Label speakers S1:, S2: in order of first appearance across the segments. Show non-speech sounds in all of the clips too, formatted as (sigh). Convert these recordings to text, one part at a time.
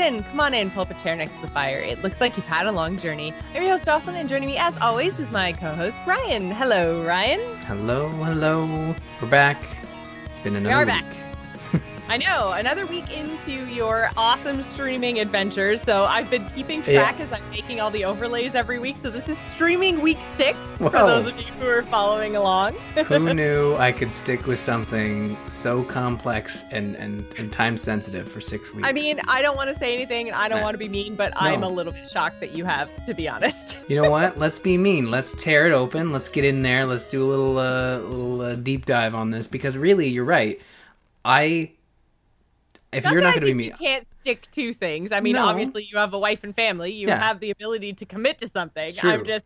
S1: Welcome to the Gamers Inn. Come on in, pull up a chair next to the fire. It looks like you've had a long journey. I'm your host, Jocelyn, and joining me, as always, is my co host, Ryan. Hello, Ryan.
S2: Hello, hello. We're back. It's been another we
S1: are
S2: week.
S1: back. I know, another week into your awesome streaming adventures. So I've been keeping track
S2: Yeah.
S1: as I'm making all the overlays every week. So this is streaming week six for those of you who are following along. (laughs)
S2: Who knew I could stick with something so complex and, and, and time sensitive for six weeks?
S1: I mean, I don't want to say anything and I don't
S2: Uh,
S1: want to be mean, but I'm a little bit shocked that you have, to be honest. (laughs)
S2: you know what? Let's be mean. Let's tear it open. Let's get in there. Let's do a little uh, little uh, deep dive on this because really, you're right. I if
S1: Not
S2: you're not going to be me,
S1: you can't stick to things. I mean,
S2: No.
S1: obviously, you have a wife and family. You
S2: Yeah.
S1: have the ability to commit to something. I'm just,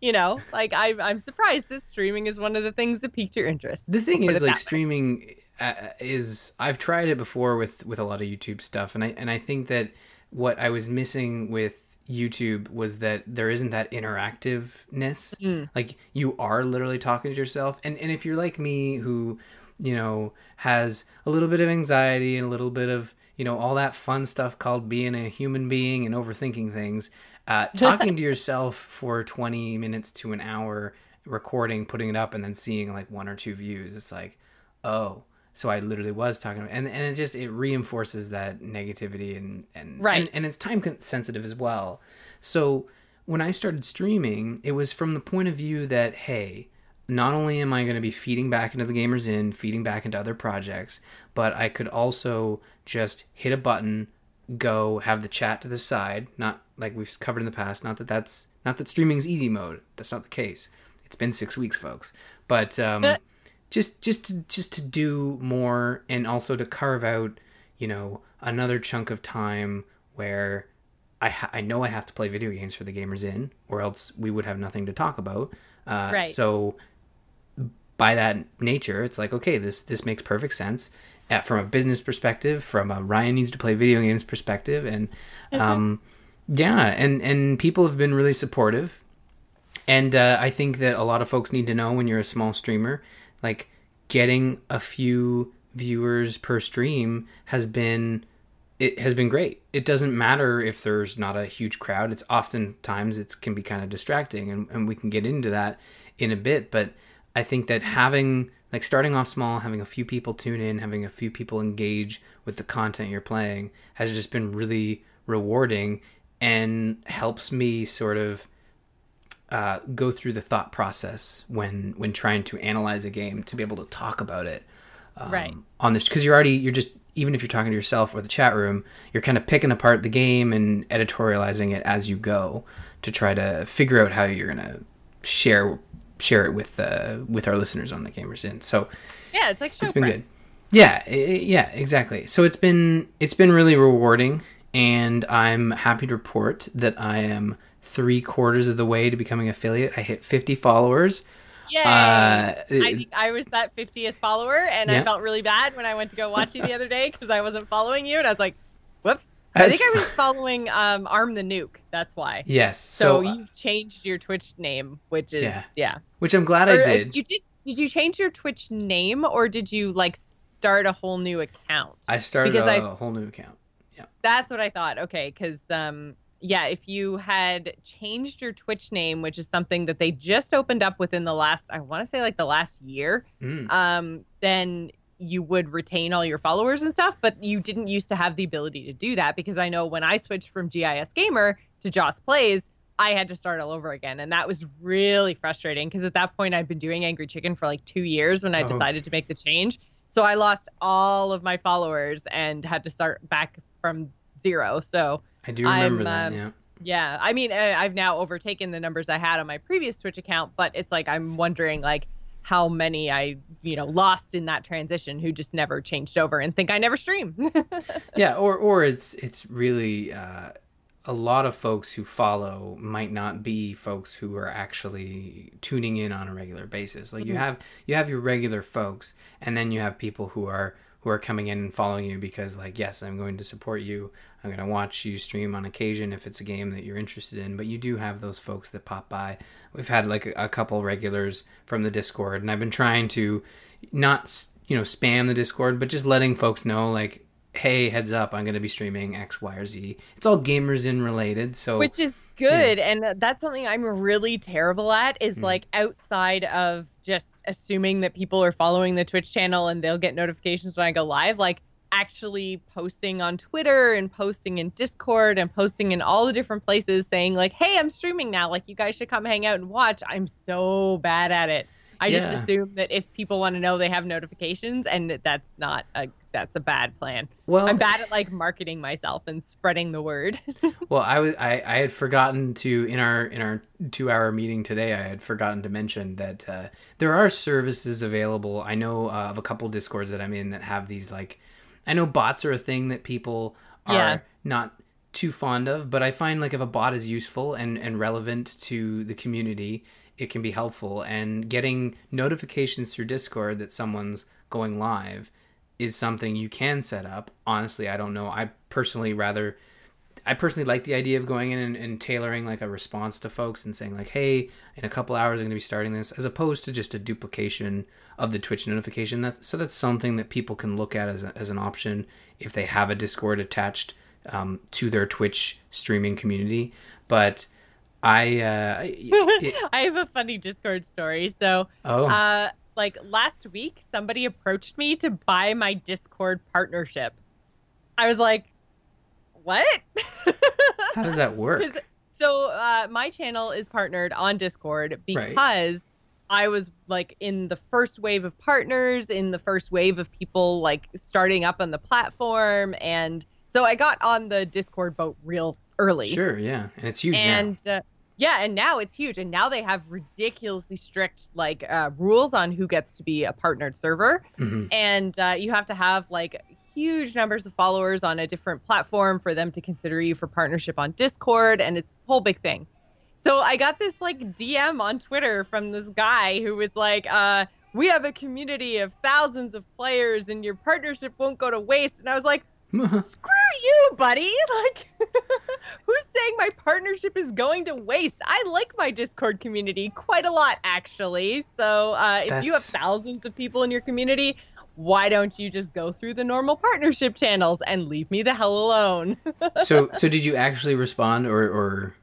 S1: you know, like I'm, I'm surprised that streaming is one of the things that piqued your interest.
S2: the thing is like streaming uh, is I've tried it before with with a lot of YouTube stuff and I and I think that what I was missing with YouTube was that there isn't that interactiveness
S1: Mm.
S2: like you are literally talking to yourself and and if you're like me who you know has a little bit of anxiety and a little bit of you know all that fun stuff called being a human being and overthinking things. Uh, (laughs) talking to yourself for 20 minutes to an hour recording putting it up and then seeing like one or two views it's like oh. So i literally was talking about and, and it just it reinforces that negativity and and
S1: Right.
S2: and, and it's time sensitive as well. So when i started streaming it was from the point of view that hey not only am I going to be feeding back into the Gamers Inn, feeding back into other projects, but I could also just hit a button, go have the chat to the side. Not like we've covered in the past. Not that that's not that streaming's easy mode. That's not the case. It's been six weeks, folks. But um, just just to, just to do more and also to carve out, you know, another chunk of time where I ha- I know I have to play video games for the Gamers Inn, or else we would have nothing to talk about. Uh,
S1: Right.
S2: So by that nature, it's like okay, this this makes perfect sense uh, from a business perspective, from a Ryan needs to play video games perspective, and um, yeah, and and people have been really supportive, and uh, I think that a lot of folks need to know when you're a small streamer, like getting a few viewers per stream has been it has been great. It doesn't matter if there's not a huge crowd. It's oftentimes it can be kind of distracting, and, and we can get into that in a bit. But I think that having like starting off small, having a few people tune in, having a few people engage with the content you're playing has just been really rewarding and helps me sort of uh, go through the thought process when when trying to analyze a game to be able to talk about it um,
S1: Right.
S2: on this because you're already you're just even if you're talking to yourself or the chat room you're kind of picking apart the game and editorializing it as you go to try to figure out how you're gonna share share it with uh, with our listeners on the Gamers Inn so
S1: Yeah, it's like
S2: it's been
S1: prep.
S2: good. Yeah i- i- yeah exactly. So it's been it's been really rewarding and i'm happy to report that i am three quarters of the way to becoming affiliate. I hit 50 followers.
S1: Yeah,
S2: uh,
S1: I think I was that 50th follower, and I felt really bad when I went to go watch you the other day because I wasn't following you, and I was like, "Whoops!" I think I was following um, Arm the Nuke. That's why.
S2: yes
S1: So,
S2: so, uh,
S1: you've changed your Twitch name, which is
S2: Yeah.
S1: yeah.
S2: which i'm glad
S1: Or,
S2: i
S1: uh,
S2: did
S1: You did? Did you change your Twitch name, or did you like start a whole new account?
S2: i started
S1: because
S2: a
S1: I-
S2: whole new account Yeah.
S1: That's what I thought. Okay, because um, yeah, if you had changed your Twitch name, which is something that they just opened up within the last, I want to say like the last year,
S2: Mm.
S1: um, then you would retain all your followers and stuff. But you didn't used to have the ability to do that because I know when I switched from GIS Gamer to Joss Plays, I had to start all over again, and that was really frustrating because at that point I'd been doing Angry Chicken for like two years when I
S2: Oh.
S1: decided to make the change. So I lost all of my followers and had to start back from zero. So
S2: i do remember
S1: I'm,
S2: that
S1: um,
S2: yeah
S1: yeah, I mean, I've now overtaken the numbers I had on my previous Twitch account, but it's like I'm wondering like how many I, you know, lost in that transition who just never changed over and think I never stream. (laughs)
S2: yeah or or it's it's really uh a lot of folks who follow might not be folks who are actually tuning in on a regular basis like you
S1: Mhm.
S2: have you have your regular folks and then you have people who are who are coming in and following you because like yes i'm going to support you. I'm going to watch you stream on occasion if it's a game that you're interested in. But you do have those folks that pop by. We've had like a, couple regulars from the discord and i've been trying to not you know spam the discord but just letting folks know like hey, heads up, I'm going to be streaming X, Y, or Z. It's all Gamers Inn related, so
S1: which is good, yeah. and that's something I'm really terrible at. Is mm. like outside of just assuming that people are following the Twitch channel and they'll get notifications when I go live. Like actually posting on Twitter and posting in Discord and posting in all the different places saying like, "Hey, I'm streaming now. Like you guys should come hang out and watch." I'm so bad at it. I yeah. just assume that if people want to know, they have notifications, and that that's not a that's a bad plan. Well, I'm bad at like marketing myself and spreading the word. (laughs)
S2: well, I was I, I had forgotten to in our in our two hour meeting today. I had forgotten to mention that uh, there are services available. I know uh, of a couple discords that I'm in that have these like. I know bots are a thing that people are yeah. not too fond of, but I find like if a bot is useful and and relevant to the community, it can be helpful. And getting notifications through Discord that someone's going live is something you can set up. Honestly, I don't know. I personally rather I personally like the idea of going in and, and, tailoring like a response to folks and saying like, "Hey, in a couple hours I'm going to be starting this," as opposed to just a duplication of the Twitch notification. That's so that's something that people can look at as, a, as an option if they have a Discord attached um, to their Twitch streaming community. But I uh, (laughs)
S1: it, I have a funny Discord story. So, oh. uh, like last week, somebody approached me to buy my Discord partnership. I was like, what? (laughs)
S2: How does that work?
S1: So uh, my channel is partnered on Discord because right. I was like in the first wave of partners, in the first wave of people like starting up on the platform, and so I got on the Discord boat real early.
S2: Sure, yeah, and it's huge
S1: and.
S2: Uh,
S1: yeah, and now it's huge, and now they have ridiculously strict like uh, rules on who gets to be a partnered server, mm-hmm. and uh, you have to have like huge numbers of followers on a different platform for them to consider you for partnership on Discord, and it's a whole big thing. So I got this like DM on Twitter from this guy who was like, uh, "We have a community of thousands of players, and your partnership won't go to waste." And I was like, (laughs) Screw you, buddy. (laughs) Like, (laughs) who's saying my partnership is going to waste? I like my Discord community quite a lot, actually. So, uh, if you have thousands of people in your community, why don't you just go through the normal partnership channels and leave me the hell alone?
S2: so, so did you actually respond, or, or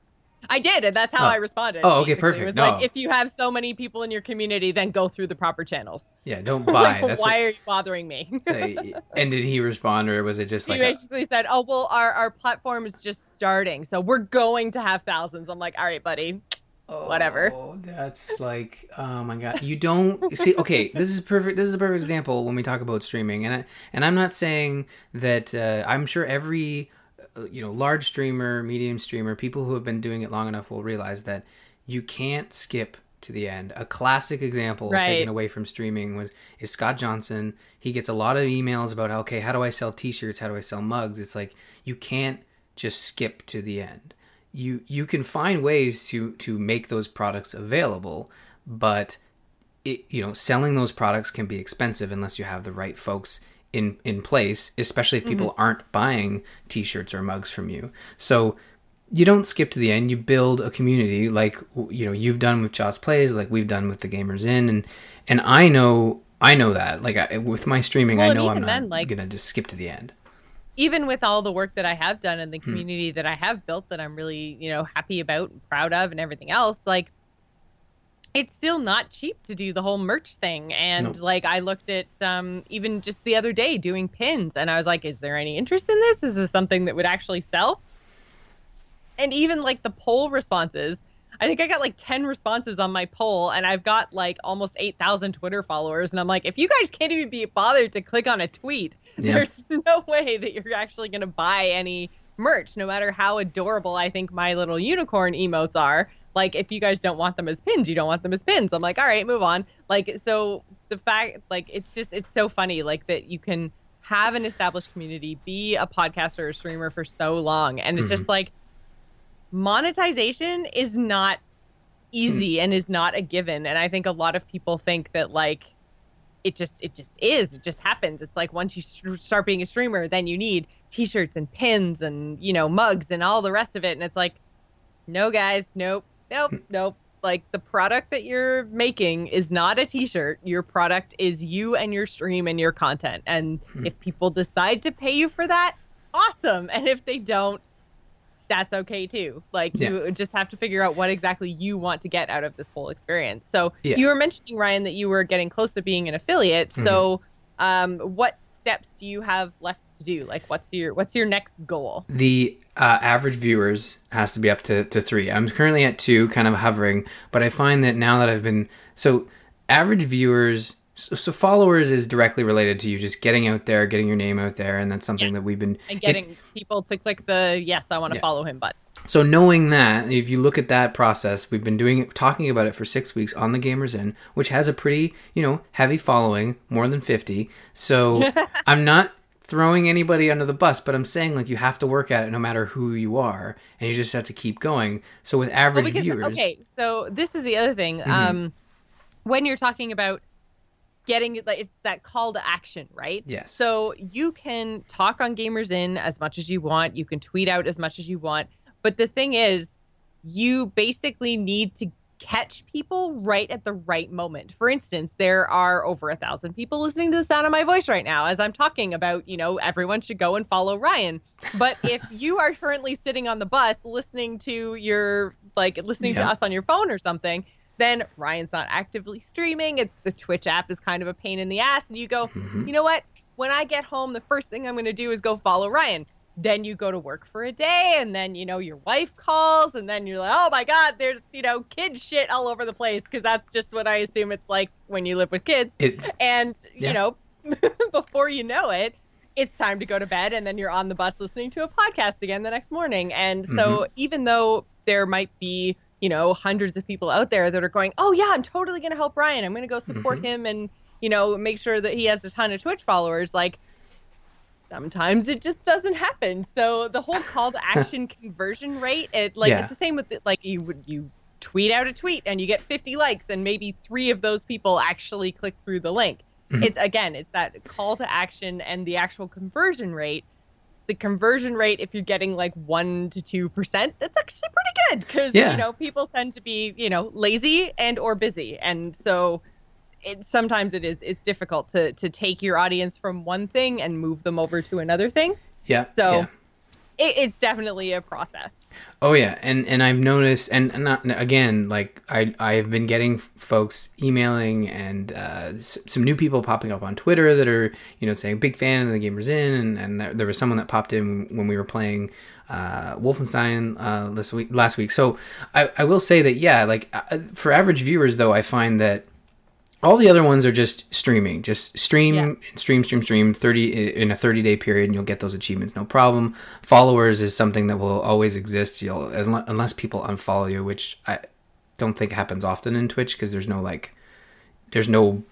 S1: I did, and that's how oh. I responded.
S2: Oh, okay, perfect.
S1: It was
S2: no.
S1: like, if you have so many people in your community, then go through the proper channels.
S2: Yeah, don't (laughs) buy.
S1: like, why a... are you bothering me? (laughs)
S2: and did he respond, or was it just like
S1: he basically a... said, "Oh, well, our our platform is just starting, so we're going to have thousands. I'm like, "All right, buddy." Oh, Whatever.
S2: That's like, oh my god! You don't see. Okay, (laughs) this is perfect. This is a perfect example when we talk about streaming, and I and I'm not saying that. Uh, I'm sure every Uh, you know large streamer medium streamer people who have been doing it long enough will realize that you can't skip to the end. A classic example right. taken away from streaming was is scott johnson. He gets a lot of emails about okay how do i sell t-shirts? How do i sell mugs? It's like you can't just skip to the end. You you can find ways to to make those products available but it, you know selling those products can be expensive unless you have the right folks in in place, especially if people mm-hmm. aren't buying t-shirts or mugs from you. So you don't skip to the end. You build a community like you know you've done with Joss Plays, like we've done with the Gamers Inn, and and I know I know that like I, with my streaming, well, I know I'm not then, like, gonna just skip to the end.
S1: Even with all the work that I have done and the hmm. community hmm. that I have built, that I'm really you know happy about, and proud of, and everything else, like it's still not cheap to do the whole merch thing. And like i looked at um even just the other day doing pins. And i was like is there any interest in this? Is this something that would actually sell? And even like the poll responses i think i got like 10 responses on my poll. And i've got like almost 8000 twitter followers. And i'm like if you guys can't even be bothered to click on a tweet yeah. there's (laughs) no way that you're actually going to buy any merch no matter how adorable i think my little unicorn emotes are like if you guys don't want them as pins you don't want them as pins. I'm like all right move on. Like so the fact like it's just it's so funny like that you can have an established community be a podcaster or streamer for so long. And it's mm-hmm. just like monetization is not easy and is not a given. And i think a lot of people think that like it just it just is. It just happens. It's like once you start being a streamer then you need t-shirts and pins and you know mugs and all the rest of it. And it's like no guys nope nope, nope. Like the product that you're making is not a t-shirt. Your product is you and your stream and your content. And
S2: Hmm.
S1: if people decide to pay you for that, awesome. And if they don't, that's okay too. Like
S2: Yeah.
S1: you just have to figure out what exactly you want to get out of this whole experience. So
S2: Yeah.
S1: you were mentioning Ryan that you were getting close to being an affiliate. So um, what steps do you have left to do? Like what's your what's your next goal?
S2: the uh, average viewers has to be up to, to three. I'm currently at two, kind of hovering, but I find that now that I've been so average viewers, so, so followers is directly related to you just getting out there, getting your name out there, and that's something
S1: Yes.
S2: that we've been
S1: And
S2: it-
S1: getting people to click the yes, I want to
S2: Yeah.
S1: follow him button.
S2: So knowing that, if you look at that process, we've been doing it, talking about it for six weeks on the Gamers Inn, which has a pretty you know heavy following, more than fifty. So (laughs) I'm not throwing anybody under the bus, but I'm saying like you have to work at it no matter who you are, and you just have to keep going. So with
S1: Well,
S2: average
S1: because
S2: viewers,
S1: okay, so this is the other thing.
S2: Mm-hmm.
S1: Um, when you're talking about getting like it's that call to action, right?
S2: Yes.
S1: So you can talk on Gamers Inn as much as you want. You can tweet out as much as you want. But the thing is, you basically need to catch people right at the right moment. For instance, there are over a thousand people listening to the sound of my voice right now as I'm talking about, you know, everyone should go and follow Ryan. But if (laughs) you are currently sitting on the bus listening to your like listening to us on your phone or something, then Ryan's not actively streaming. It's the Twitch app is kind of a pain in the ass, and you go,
S2: Mhm.
S1: you know what? When I get home, the first thing I'm going to do is go follow Ryan. Then you go to work for a day, and then you know your wife calls, and then you're like, oh my god, there's you know kid shit all over the place because that's just what I assume it's like when you live with kids.
S2: it
S1: And
S2: Yeah.
S1: you know, (laughs) before you know it, it's time to go to bed, and then you're on the bus listening to a podcast again the next morning. And so mm-hmm. even though there might be you know hundreds of people out there that are going, oh yeah, I'm totally going to help Ryan. I'm going to go support mm-hmm. him and you know make sure that he has a ton of Twitch followers. Like sometimes it just doesn't happen. So the whole call to action (laughs) conversion rate, it like
S2: Yeah.
S1: it's the same with like you would you tweet out a tweet and you get 50 likes and maybe three of those people actually click through the link.
S2: Mhm.
S1: It's again, it's that call to action and the actual conversion rate. The conversion rate, if you're getting like one to two percent, that's actually pretty good because
S2: Yeah.
S1: you know people tend to be you know lazy and or busy, and so it sometimes it is it's difficult to to take your audience from one thing and move them over to another thing.
S2: yeah.
S1: So
S2: yeah.
S1: it, it's definitely a process.
S2: Oh yeah, and and I've noticed, and, and not again, like I I've been getting folks emailing and uh, s- some new people popping up on Twitter that are you know saying big fan of the Gamers Inn, and and there, there was someone that popped in when we were playing uh, Wolfenstein uh, this week last week. So I I will say that yeah, like uh, for average viewers though, I find that all the other ones are just streaming. Just stream
S1: Yeah.
S2: stream stream stream 30 in a 30 day period and you'll get those achievements no problem. Followers is something that will always exist. You'll as unless people unfollow you which i don't think happens often in twitch because there's no like there's no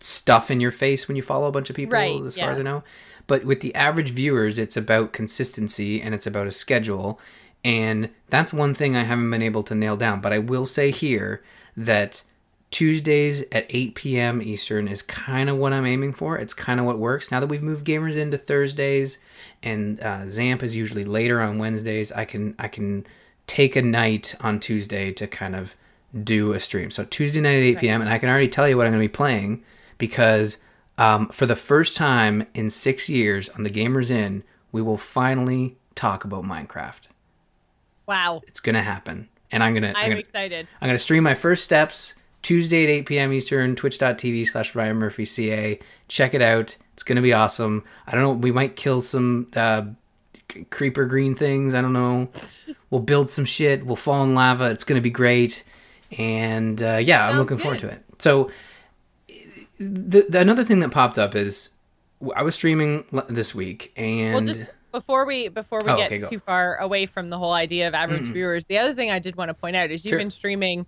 S2: stuff in your face when you follow a bunch of people
S1: Right,
S2: as far as i know. But with the average viewers it's about consistency and it's about a schedule. And that's one thing i haven't been able to nail down. But i will say here that Tuesdays at 8 p.m. Eastern is kind of what I'm aiming for. It's kind of what works. Now that we've moved gamers into Thursdays and uh, Zamp is usually later on Wednesdays, I can I can take a night on Tuesday to kind of do a stream. So Tuesday night at 8 p.m. and I can already tell you what I'm going to be playing because um, for the first time in six years on the Gamers Inn, we will finally talk about Minecraft.
S1: Wow,
S2: It's going to happen, and I'm gonna I'm
S1: I'm
S2: gonna,
S1: excited.
S2: I'm going to stream my first steps Tuesday at 8 p.m. Eastern, twitch.tv slash Ryan Murphy CA. Check it out. It's going to be awesome. I don't know. We might kill some uh, creeper green things. I don't know. We'll build some shit. We'll fall in lava. It's going to be great. And uh, yeah, I'm
S1: Sounds
S2: looking forward to it. So, the, the another thing that popped up is I was streaming this week, and
S1: Well, just before we before we
S2: Oh,
S1: get
S2: okay,
S1: too far away from the whole idea of average viewers, the other thing I did want to point out is you've
S2: Sure.
S1: been streaming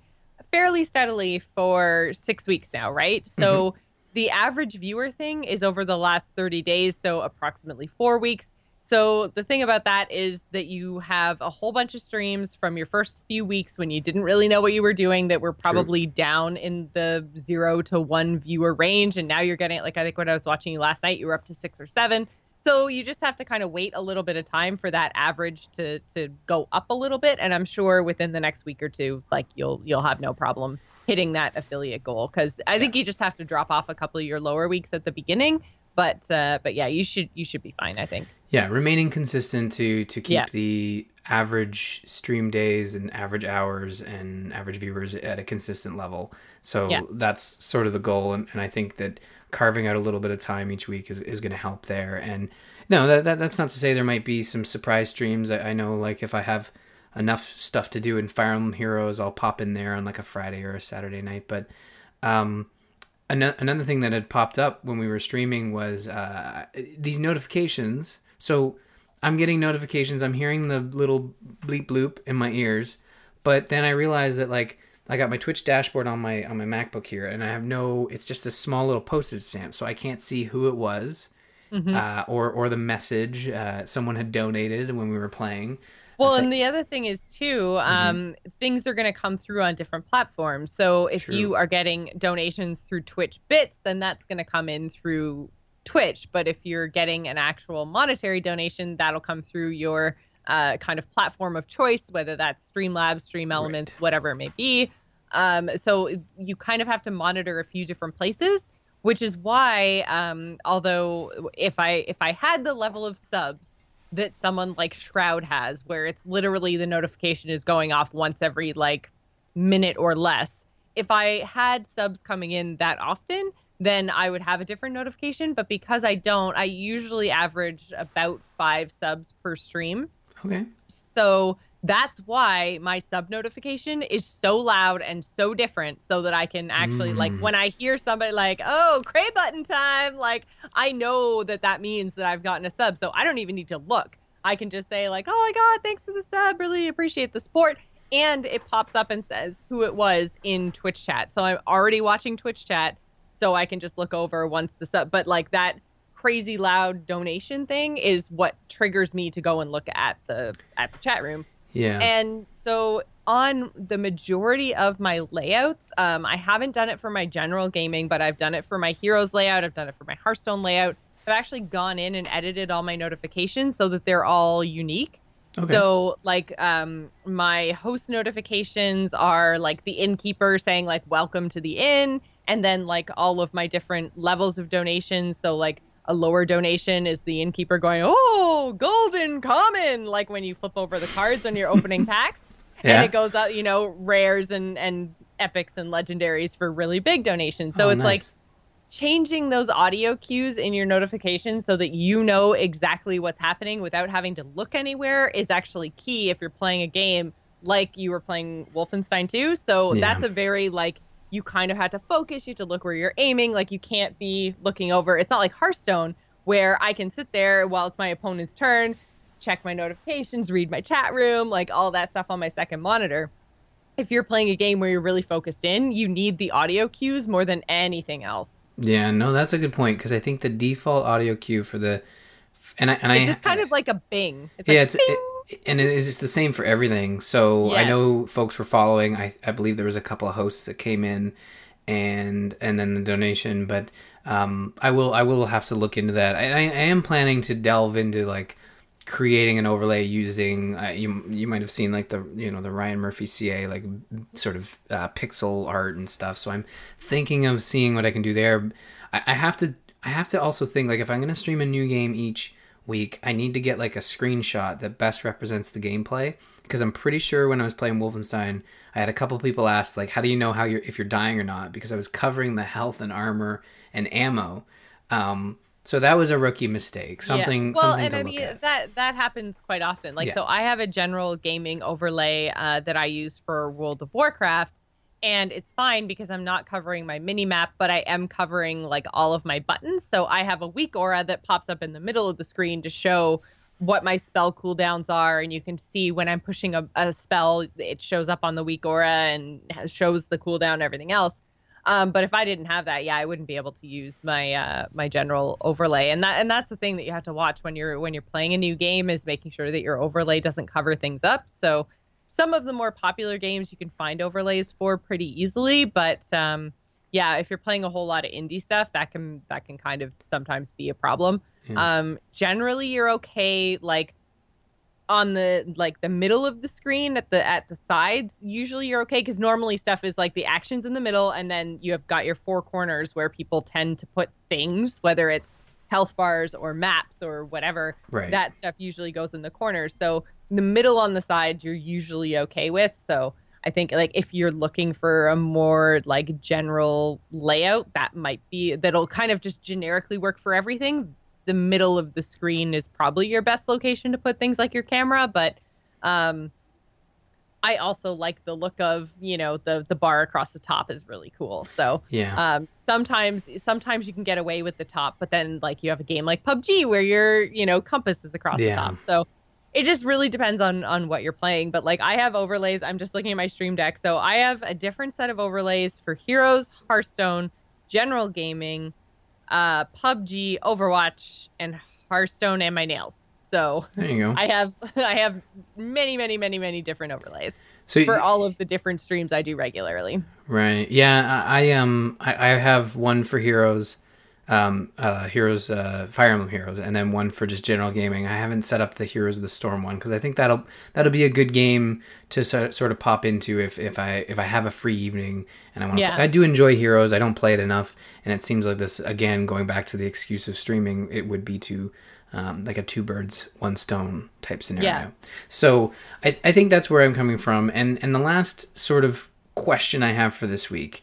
S1: fairly steadily for six weeks now, right? So
S2: Mm-hmm.
S1: the average viewer thing is over the last 30 days, so approximately four weeks. So the thing about that is that you have a whole bunch of streams from your first few weeks when you didn't really know what you were doing that were probably down in the zero to one viewer range, and now you're getting like I think when I was watching you last night, you were up to six or seven. So you just have to kind of wait a little bit of time for that average to to go up a little bit, and I'm sure within the next week or two, like you'll you'll have no problem hitting that affiliate goal because I think you just have to drop off a couple of your lower weeks at the beginning. But uh, but yeah, you should you should be fine. I think.
S2: Yeah, remaining consistent to to keep yeah. the average stream days and average hours and average viewers at a consistent level. So yeah. that's sort of the goal, and, and I think that carving out a little bit of time each week is, is going to help there. And no, that, that that's not to say there might be some surprise streams. I, I know, like if I have enough stuff to do in Fire Emblem Heroes, I'll pop in there on like a Friday or a Saturday night. But um, an- another thing that had popped up when we were streaming was uh, these notifications. So I'm getting notifications. I'm hearing the little bleep bloop in my ears, but then I realized that like I got my Twitch dashboard on my on my MacBook here, and I have no. It's just a small little postage stamp, so I can't see who it was, mm-hmm. uh, or or the message uh, someone had donated when we were playing.
S1: Well, and the other thing is too, mm-hmm. um, mm-hmm. things are going to come through on different platforms. So if True. you are getting donations through Twitch Bits, then that's going to come in through Twitch. But if you're getting an actual monetary donation, that'll come through your uh, kind of platform of choice, whether that's Streamlabs, Stream Elements, right. whatever it may be. Um, so you kind of have to monitor a few different places, which is why, um, although if I if I had the level of subs that someone like Shroud has, where it's literally the notification is going off once every like minute or less. If I had subs coming in that often, then I would have a different notification. But because I don't, I usually average about five subs per stream.
S2: Okay.
S1: So that's why my sub notification is so loud and so different so that I can actually mm. like when I hear somebody like, "Oh, cray button time," like I know that that means that I've gotten a sub. So I don't even need to look. I can just say like, "Oh my god, thanks for the sub. Really appreciate the support." And it pops up and says who it was in Twitch chat. So I'm already watching Twitch chat, so I can just look over once the sub but like that crazy loud donation thing is what triggers me to go and look at the at the chat room
S2: yeah.
S1: And so on the majority of my layouts, um, I haven't done it for my general gaming, but I've done it for my heroes layout. I've done it for my Hearthstone layout. I've actually gone in and edited all my notifications so that they're all unique. Okay. So like um my host notifications are like the innkeeper saying like welcome to the inn and then like all of my different levels of donations so like a lower donation is the innkeeper going, "Oh, golden common," like when you flip over the cards when you're opening (laughs) packs, yeah. and it goes out, you know, rares and and epics and legendaries for really big donations. So oh, it's nice. like changing those audio cues in your notifications so that you know exactly what's happening without having to look anywhere is actually key if you're playing a game like you were playing Wolfenstein 2. So yeah. that's a very like you kind of had to focus. You have to look where you're aiming. Like you can't be looking over. It's not like Hearthstone where I can sit there while it's my opponent's turn, check my notifications, read my chat room, like all that stuff on my second monitor. If you're playing a game where you're really focused in, you need the audio cues more than anything else.
S2: Yeah, no, that's a good point because I think the default audio cue for the and I and
S1: it's
S2: I
S1: just kind of like a bing.
S2: It's yeah, like it's bing and it is the same for everything. So I know folks were following. I I believe there was a couple of hosts that came in, and and then the donation. But um, I will I will have to look into that. I, I am planning to delve into like creating an overlay using uh, you you might have seen like the you know the Ryan Murphy CA like sort of uh, pixel art and stuff. So I'm thinking of seeing what I can do there. I, I have to I have to also think like if I'm going to stream a new game each week, I need to get like a screenshot that best represents the gameplay because I'm pretty sure when I was playing Wolfenstein, I had a couple people ask like, "How do you know how you're if you're dying or not?" Because I was covering the health and armor and ammo. Um, so that was a rookie mistake. Something.
S1: Yeah. Well,
S2: something
S1: and I mean at. that that happens quite often. Like yeah. so, I have a general gaming overlay uh, that I use for World of Warcraft, and it's fine because I'm not covering my mini map, but I am covering like all of my buttons. So I have a WeakAura that pops up in the middle of the screen to show what my spell cooldowns are, and you can see when I'm pushing a, a spell, it shows up on the WeakAura and shows the cooldown and everything else. Um, but if I didn't have that, yeah, I wouldn't be able to use my uh, my general overlay, and that and that's the thing that you have to watch when you're when you're playing a new game is making sure that your overlay doesn't cover things up. So some of the more popular games you can find overlays for pretty easily, but um, yeah, if you're playing a whole lot of indie stuff, that can that can kind of sometimes be a problem.
S2: Yeah.
S1: Um, generally, you're okay. Like on the like the middle of the screen at the at the sides usually you're okay because normally stuff is like the actions in the middle and then you have got your four corners where people tend to put things whether it's health bars or maps or whatever
S2: Right.
S1: that stuff usually goes in the corners so the middle on the side you're usually okay with. So i think like if you're looking for a more like general layout that might be that'll kind of just generically work for everything. The middle of the screen is probably your best location to put things like your camera but um i also like the look of you know the the bar across the top is really cool. So
S2: yeah.
S1: um sometimes sometimes you can get away with the top but then like you have a game like pubg where your you know compass is across
S2: Yeah.
S1: the top. So it just really depends on on what you're playing but like i have overlays. I'm just looking at my stream deck. So i have a different set of overlays for heroes hearthstone general gaming uh pubg overwatch and hearthstone and my nails so
S2: there you go.
S1: i have (laughs) i have many many many many different overlays
S2: so
S1: for all of the different streams i do regularly
S2: Right. Yeah. I, I um I, I have one for Heroes, um uh Heroes uh Fire Emblem Heroes, and then one for just general gaming. I haven't set up the Heroes of the Storm one because I think that'll that'll be a good game to sort sort of pop into if if I if I have a free evening and I want. to.
S1: Yeah.
S2: I do enjoy Heroes. I don't play it enough, and it seems like this again going back to the excuse of streaming. It would be to um, like a two birds one stone type scenario.
S1: Yeah.
S2: So I, I think that's where I'm coming from. And and the last sort of question I have for this week,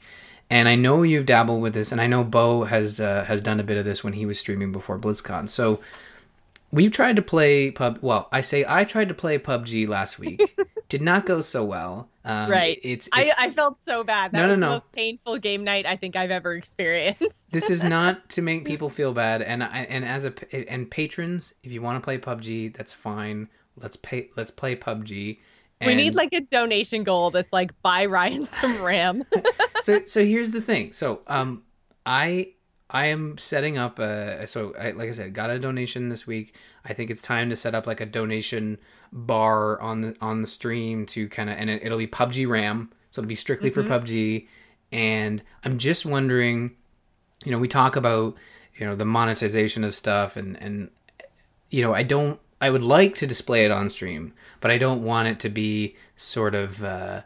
S2: and I know you've dabbled with this, and I know Bo has uh, has done a bit of this when he was streaming before BlizzCon. So we've tried to play pub. Well, I say I tried to play PUBG last week. (laughs) Did not go so well. Um,
S1: Right.
S2: It's,
S1: I,
S2: it's
S1: I felt so bad. That
S2: No, no,
S1: was
S2: no.
S1: the most painful game night I think I've ever experienced. (laughs)
S2: this is not to make (laughs) people feel bad and I, and as a and patrons if you want to play PUBG that's fine let's pay let's play PUBG
S1: we need like a donation goal that's like buy Ryan some RAM.
S2: so so here's the thing so um I I am setting up a so I, like I said got a donation this week. I think it's time to set up like a donation bar on the on the stream to kind of and it, it'll be PUBG RAM so it'll be strictly for PUBG and I'm just wondering you know we talk about you know the monetization of stuff and and you know I don't I would like to display it on stream but I don't want it to be sort of uh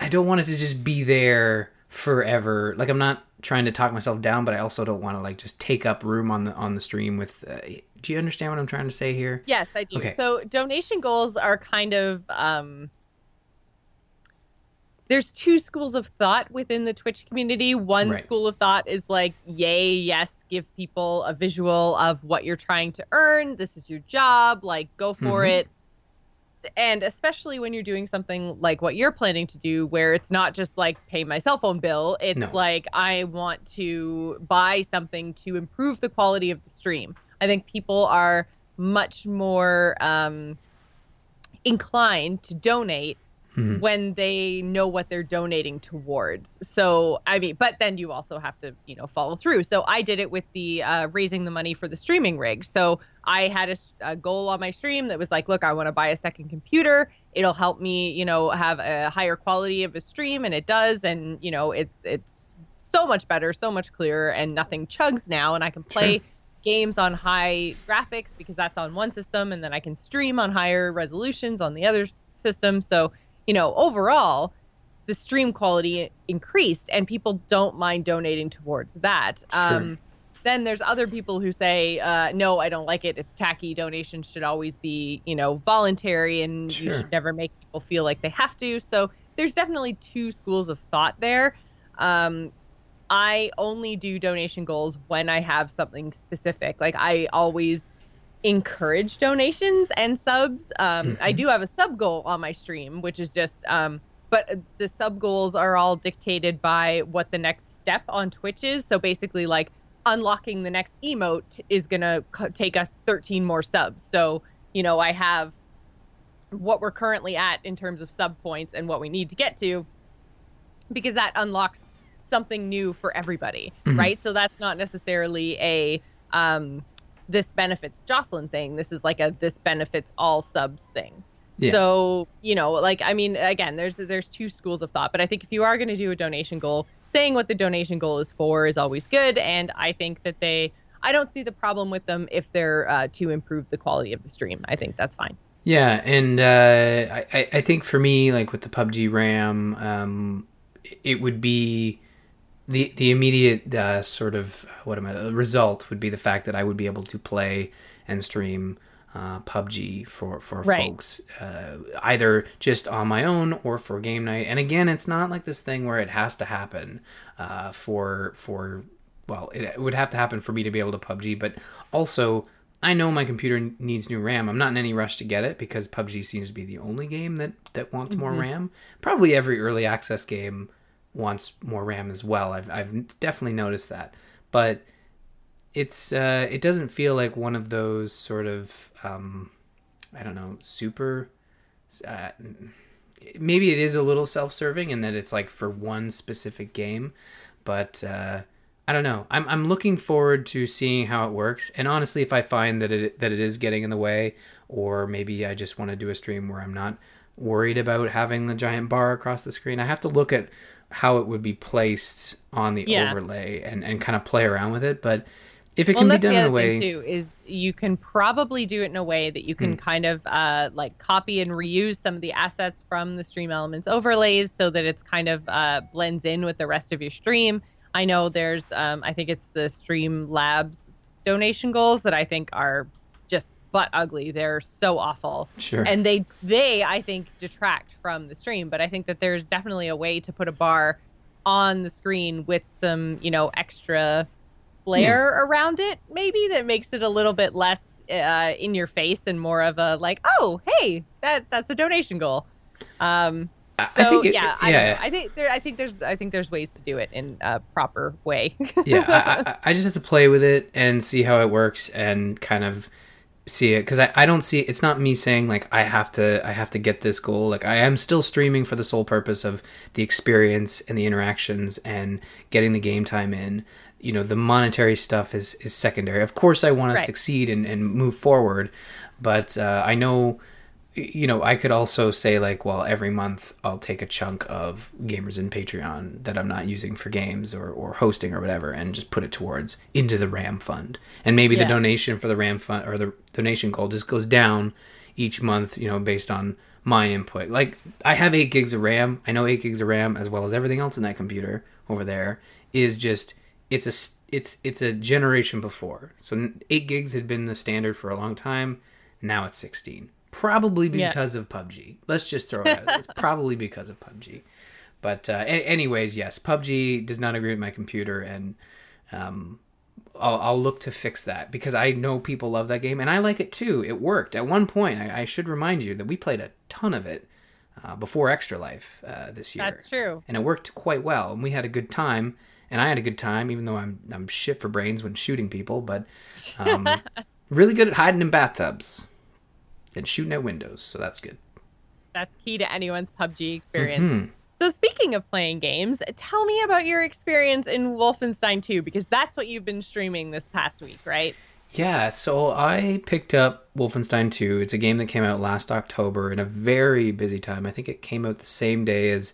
S2: I don't want it to just be there forever. Like I'm not trying to talk myself down but I also don't want to like just take up room on the on the stream with uh, do you understand what I'm trying to say here
S1: yes, I do.
S2: Okay.
S1: So donation goals are kind of um there's two schools of thought within the Twitch community. One
S2: Right.
S1: school of thought is like, yay, yes, give people a visual of what you're trying to earn. This is your job. Like, go for
S2: Mhm.
S1: it. And especially when you're doing something like what you're planning to do, where it's not just like pay my cell phone bill, it's
S2: No.
S1: like I want to buy something to improve the quality of the stream. I think people are much more um, inclined to donate
S2: Mhm.
S1: when they know what they're donating towards. So, I mean, but then you also have to, you know, follow through. So, I did it with the uh, raising the money for the streaming rig. So, I had a, a goal on my stream that was like, look, I want to buy a second computer. It'll help me, you know, have a higher quality of a stream, and it does. And you know, it's it's so much better, so much clearer, and nothing chugs now, and I can play.
S2: Sure.
S1: Games on high graphics because that's on one system, and then I can stream on higher resolutions on the other system. So, you know, overall, the stream quality increased and people don't mind donating towards that.
S2: Sure.
S1: Um, then there's other people who say, uh, no, I don't like it. It's tacky. Donations should always be, you know, voluntary and you should never make people feel like they have to. So there's definitely two schools of thought there. Um, I only do donation goals when I have something specific. Like I always encourage donations and subs. Um, I
S2: Mhm.
S1: do have a sub goal on my stream, which is just, um, but the sub goals are all dictated by what the next step on Twitch is. So basically, like unlocking the next emote is gonna co- take us 13 more subs. So you know, I have what we're currently at in terms of sub points and what we need to get to, because that unlocks something new for everybody,
S2: Mhm.
S1: right? So that's not necessarily a um, this benefits Jocelyn thing. This is like a this benefits all subs thing.
S2: Yeah.
S1: So you know, like I mean, again, there's there's two schools of thought, but I think if you are going to do a donation goal, saying what the donation goal is for is always good, and I think that they I don't see the problem with them if they're uh, to improve the quality of the stream. I think that's fine.
S2: Yeah, and uh, I I think for me, like with the PUBG RAM, um, it would be the the immediate uh, sort of what am I result would be the fact that I would be able to play and stream uh, PUBG for for right. folks, uh, either just on my own or for game night. And again, it's not like this thing where it has to happen uh, for for well, it, it would have to happen for me to be able to PUBG, but also. I know my computer needs new RAM. I'm not in any rush to get it because PUBG seems to be the only game that, that wants mm-hmm. more RAM. Probably every early access game wants more RAM as well. I've I've definitely noticed that, but it's uh, it doesn't feel like one of those sort of um, I don't know super. Uh, maybe it is a little self-serving in that it's like for one specific game, but uh, I don't know. I'm I'm looking forward to seeing how it works. And honestly, if I find that it that it is getting in the way, or maybe I just want to do a stream where I'm not worried about having the giant bar across the screen, I have to look at how it would be placed on the yeah. overlay and, and kind of play around with it. But if it well, can be done in a way
S1: too is you can probably do it in a way that you can mm. kind of uh, like copy and reuse some of the assets from the stream elements overlays so that it's kind of uh, blends in with the rest of your stream. I know there's um, I think it's the Stream Labs donation goals that I think are butt ugly. They're so awful.
S2: Sure.
S1: And they they I think detract from the stream, but I think that there's definitely a way to put a bar on the screen with some, you know, extra flair yeah. around it maybe that makes it a little bit less uh, in your face and more of a like, "Oh, hey, that that's a donation goal." Um so, I think it, yeah, yeah. I, I, think there. I think there's. I think there's ways to do it in a proper way. (laughs)
S2: yeah, I, I, I, just have to play with it and see how it works and kind of see it because I, I don't see it's not me saying like i have to i have to get this goal. Like i am still streaming for the sole purpose of the experience and the interactions and getting the game time in. You know the monetary stuff is is secondary. Of course i want right. to succeed and, and move forward but uh, i know you know, I could also say like, well, every month I'll take a chunk of Gamers Inn Patreon that I'm not using for games or, or hosting or whatever, and just put it towards into the RAM fund. And maybe yeah. the donation for the RAM fund or the donation goal just goes down each month, you know, based on my input. Like I have eight gigs of RAM. I know eight gigs of RAM as well as everything else in that computer over there is just it's a it's it's a generation before. So eight gigs had been the standard for a long time. Now it's sixteen Probably because yeah. of PUBG. Let's just throw it out. it's probably (laughs) because of PUBG. But uh, anyways, yes, PUBG does not agree with my computer, and um, I'll, I'll, look to fix that because I know people love that game, and I like it too. It worked at one point. I, I should remind you that we played a ton of it uh, before Extra Life uh, this year.
S1: That's true,
S2: and it worked quite well, and we had a good time, and I had a good time, even though I'm I'm shit for brains when shooting people, but um, (laughs) really good at hiding in bathtubs and shooting at windows, so that's good.
S1: That's key to anyone's PUBG experience. Mm-hmm. So speaking of playing games, tell me about your experience in Wolfenstein 2 because that's what you've been streaming this past week, right?
S2: Yeah, so I picked up Wolfenstein 2. It's a game that came out last October in a very busy time. I think it came out the same day as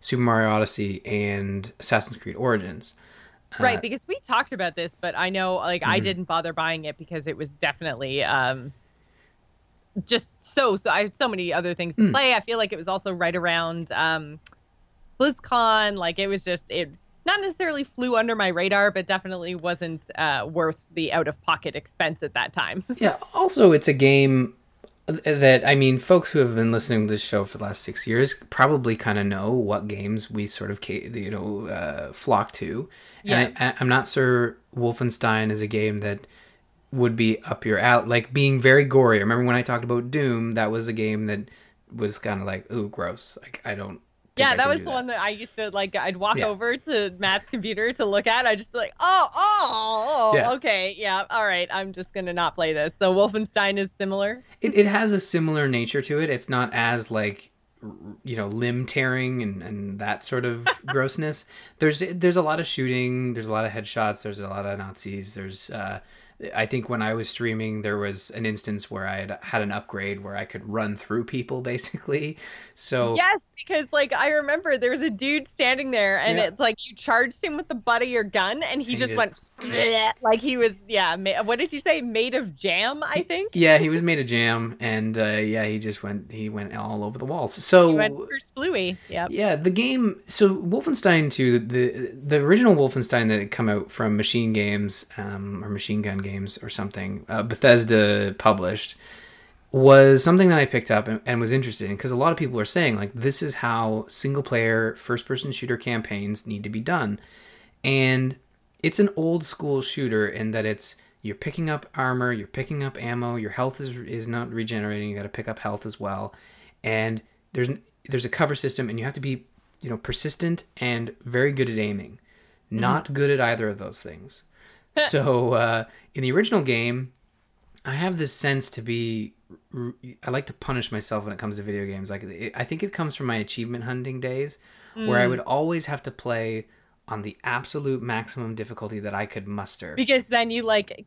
S2: Super Mario Odyssey and Assassin's Creed Origins.
S1: Right, uh, because we talked about this, but I know like mm-hmm. I didn't bother buying it because it was definitely um just so so I have so many other things to mm. play. I feel like it was also right around um BlizzCon. Like it was just it not necessarily flew under my radar, but definitely wasn't uh, worth the out of pocket expense at that time. (laughs)
S2: yeah. Also, it's a game that I mean, folks who have been listening to this show for the last six years probably kind of know what games we sort of you know uh, flock to. And. I, I'm not sure Wolfenstein is a game that would be up your alley. Like being very gory. Remember when I talked about Doom, that was a game that was kind of like, ooh, gross. Like I don't.
S1: Yeah, that was the that. one that I used to like. I'd walk yeah. over to Matt's computer to look at. I just like, oh, oh, oh yeah. okay, yeah, all right. I'm just gonna not play this. So Wolfenstein is similar.
S2: It it has a similar nature to it. It's not as like you know limb tearing and, and that sort of (laughs) grossness there's there's a lot of shooting there's a lot of headshots there's a lot of nazis there's uh I think when I was streaming, there was an instance where I had had an upgrade where I could run through people (laughs) basically. So
S1: yes, because like I remember there was a dude standing there, and
S2: Yeah.
S1: it's like you charged him with the butt of your gun, and he
S2: He
S1: just,
S2: just-
S1: went (laughs) like he was yeah. Ma- what did you say? Made of jam, I think.
S2: yeah, he was made of jam, and uh, yeah, he just went he went all over the walls. So
S1: He went for Splooey. Yep.
S2: Yeah, the game. So Wolfenstein 2, the the original Wolfenstein that had come out from MachineGames um, or Machine Gun Games or something, uh, Bethesda published, was something that I picked up and, and was interested in because a lot of people are saying like this is how single player first person shooter campaigns need to be done, and it's an old school shooter in that it's you're picking up armor, you're picking up ammo, your health is is not regenerating. You got to pick up health as well, and there's there's a cover system, and you have to be you know persistent and very good at aiming. Not good at either of those things. (laughs) so uh, in the original game, I have this sense to be. I like to punish myself when it comes to video games. Like it, I think it comes from my achievement hunting days, where I would always have to play on the absolute maximum difficulty that I could muster.
S1: Because then you like uh,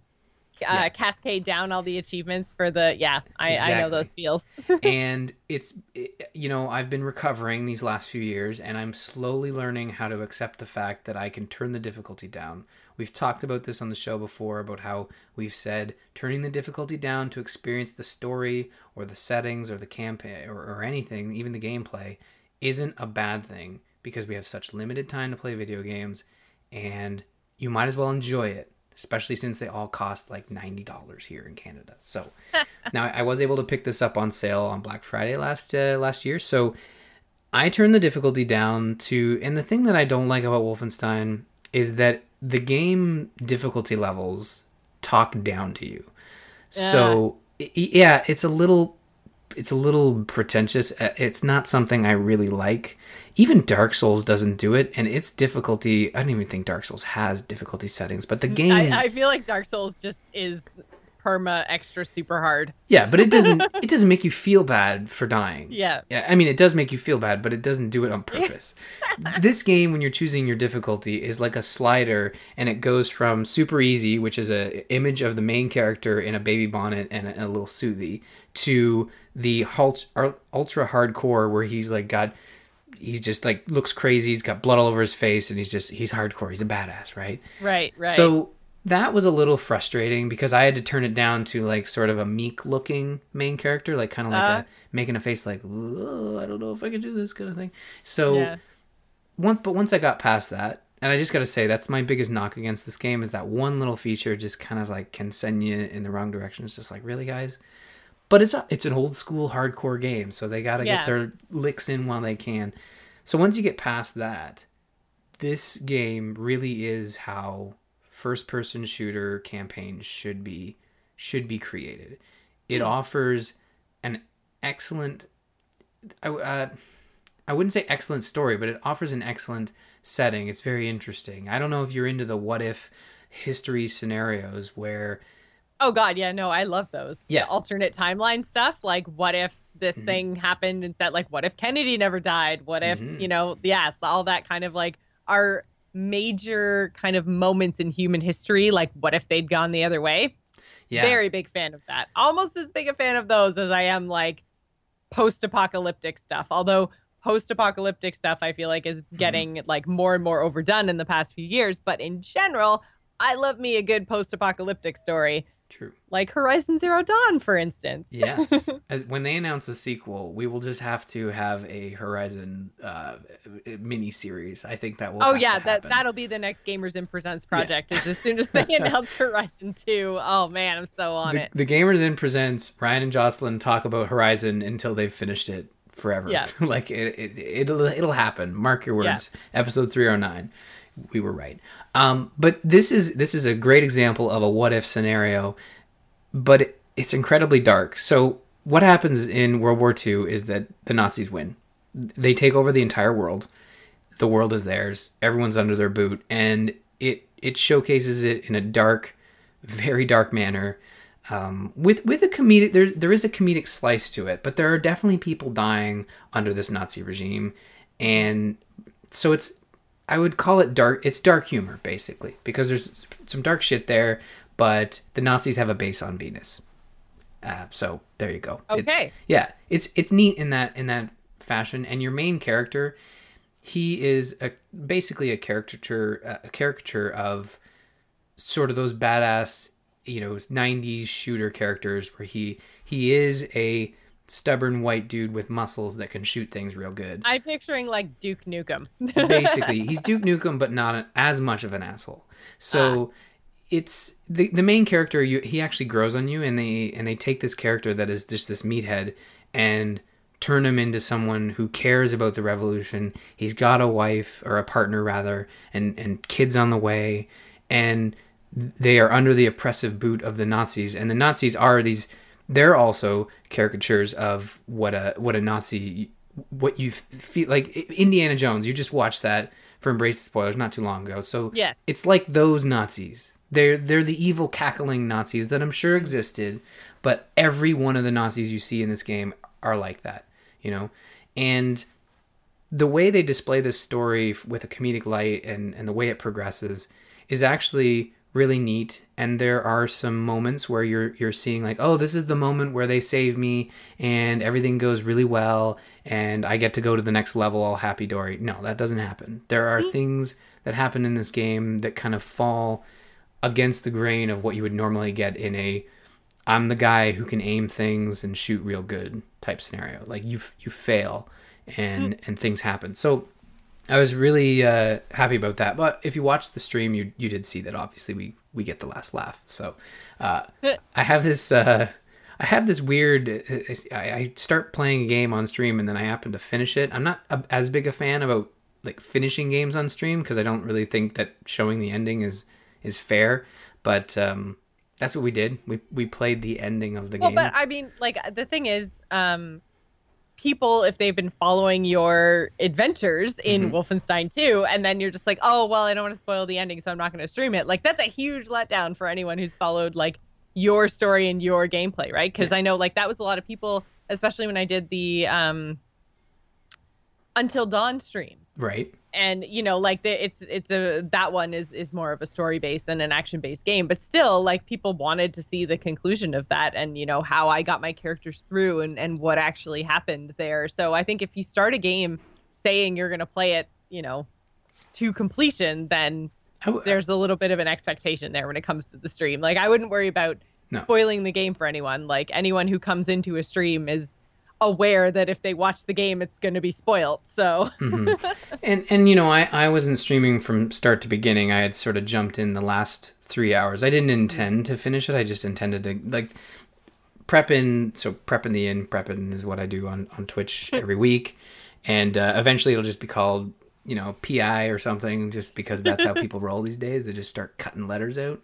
S2: Yeah.
S1: cascade down all the achievements for the yeah. I, I know those feels. (laughs)
S2: and it's it- you know I've been recovering these last few years and I'm slowly learning how to accept the fact that I can turn the difficulty down. We've talked about this on the show before about how we've said turning the difficulty down to experience the story or the settings or the campaign or, or anything, even the gameplay, isn't a bad thing because we have such limited time to play video games and you might as well enjoy it, especially since they all cost like $90 here in Canada. So (laughs) now I was able to pick this up on sale on Black Friday last uh, last year. So I turned the difficulty down to and the thing that I don't like about Wolfenstein is that the game difficulty levels talk down to you. So yeah, it's a little it's a little pretentious. Uh, It's not something I really like. Even Dark Souls doesn't do it, and its difficulty. I don't even think Dark Souls has difficulty settings, but the game.
S1: I, I feel like Dark Souls just is perma extra super hard.
S2: yeah, but it (laughs) doesn't. it doesn't make you feel bad for dying.
S1: Yeah.
S2: Yeah, I mean, it does make you feel bad, but it doesn't do it on purpose. this game, when you're choosing your difficulty, is like a slider, and it goes from super easy, which is a image of the main character in a baby bonnet and a, a little soothie, to the ultra hardcore, where he's like got, he's just like looks crazy. He's got blood all over his face, and he's just he's hardcore. He's a badass, right?
S1: Right, right.
S2: So that was a little frustrating because I had to turn it down to like sort of a meek looking main character, like kind of like
S1: Uh.
S2: a making a face like, I don't know if I can do this kind of thing. So
S1: yeah.
S2: once, but once I got past that, and I just got to say that's my biggest knock against this game is that one little feature just kind of like can send you in the wrong direction. It's just like, really, guys. But it's a, it's an old school hardcore game, so they got to
S1: Yeah.
S2: get their licks in while they can. So once you get past that, this game really is how first person shooter campaign should be should be created. It offers an excellent I uh, I wouldn't say excellent story, but it offers an excellent setting. It's very interesting. I don't know if you're into the what if history scenarios where
S1: Oh god, yeah, no, I love those.
S2: Yeah.
S1: The alternate timeline stuff. Like what if this
S2: Mhm.
S1: thing happened instead like what if Kennedy never died? What if,
S2: Mhm.
S1: you know, yeah, all that kind of like our major kind of moments in human history, like what if they'd gone the other way?
S2: yeah,
S1: Very big fan of that. Almost as big a fan of those as I am like post-apocalyptic stuff. Although post-apocalyptic stuff I feel like is mm-hmm. getting like more and more overdone in the past few years, but in general, I love me a good post-apocalyptic story,
S2: true.
S1: like Horizon Zero Dawn for instance.
S2: Yes. (laughs) As, when they announce a sequel, we will just have to have a Horizon uh, mini series. I think that will.
S1: Oh yeah, that that'll be the next Gamers Inn Presents project. Is as soon as they (laughs) announce Horizon Two. Oh man, I'm so on
S2: the,
S1: it.
S2: the Gamers Inn presents Ryan and Jocelyn talk about Horizon until they've finished it forever.
S1: Yeah. (laughs)
S2: like it, it, it'll it'll happen. Mark your words. Episode three hundred nine. We were right. Um, but this is this is a great example of a what if scenario, but it, it's incredibly dark. So what happens in World War II is that the Nazis win. They take over the entire world. The world is theirs. Everyone's under their boot, and it it showcases it in a dark, very dark manner. Um, with with a comedic, there there is a comedic slice to it, but there are definitely people dying under this Nazi regime, and so it's I would call it dark. It's dark humor basically because there's some dark shit there, but the Nazis have a base on Venus. Uh, so there you go. It-
S1: Okay.
S2: yeah, it's it's neat in that in that fashion. And your main character, he is a basically a caricature a caricature of sort of those badass you know 90s shooter characters where he he is a stubborn white dude with muscles that can shoot things real good.
S1: I'm picturing like Duke Nukem. (laughs)
S2: basically he's duke nukem but not an, as much of an asshole. So ah. it's the the main character you he actually grows on you and they and they take this character that is just this meathead and turn him into someone who cares about the revolution. He's got a wife or a partner rather and and kids on the way and they are under the oppressive boot of the Nazis. And the Nazis are these they're also caricatures of what a what a Nazi what you feel like Indiana Jones you just watched that for Embrace the Spoilers not too long ago. So
S1: Yes.
S2: it's like those Nazis. They're they're the evil cackling Nazis that I'm sure existed but every one of the Nazis you see in this game are like that you know? And the way they display this story with a comedic light and, and the way it progresses is actually really neat. And there are some moments where you're you're seeing like oh this is the moment where they save me and everything goes really well and I get to go to the next level all happy dory no that doesn't happen. There are mm-hmm. things that happen in this game that kind of fall against the grain of what you would normally get in a I'm the guy who can aim things and shoot real good type scenario. Like you you fail and mm. and things happen. So I was really uh, happy about that. But if you watched the stream, you you did see that obviously we we get the last laugh. So uh, (laughs) I have this uh, I have this weird. I, I start playing a game on stream and then I happen to finish it. I'm not a, as big a fan about like finishing games on stream because I don't really think that showing the ending is is fair. But um, that's what we did. We we played the ending of the
S1: Well,
S2: game.
S1: but I mean, like the thing is, um, people if they've been following your adventures in
S2: Mhm.
S1: Wolfenstein 2, and then you're just like, oh well, I don't want to spoil the ending, so I'm not going to stream it. Like that's a huge letdown for anyone who's followed like your story and your gameplay, right? Because I know like that was a lot of people, especially when I did the um, Until Dawn stream
S2: right.
S1: And you know like the, it's it's a that one is is more of a story based than an action based game but still like people wanted to see the conclusion of that and you know how i got my characters through and and what actually happened there. So i think if you start a game saying you're going to play it you know to completion then
S2: w-
S1: there's a little bit of an expectation there when it comes to the stream. Like i wouldn't worry about
S2: No.
S1: spoiling the game for anyone. Like anyone who comes into a stream is aware that if they watch the game it's going to be spoiled so
S2: Mhm. (laughs) and and you know I I wasn't streaming from start to beginning. I had sort of jumped in the last three hours. I didn't intend to finish it. I just intended to like prep in. So prepping the in prepping is what I do on on Twitch (laughs) every week, and uh, eventually it'll just be called you know PI or something, just because that's how (laughs) people roll these days. They just start cutting letters out.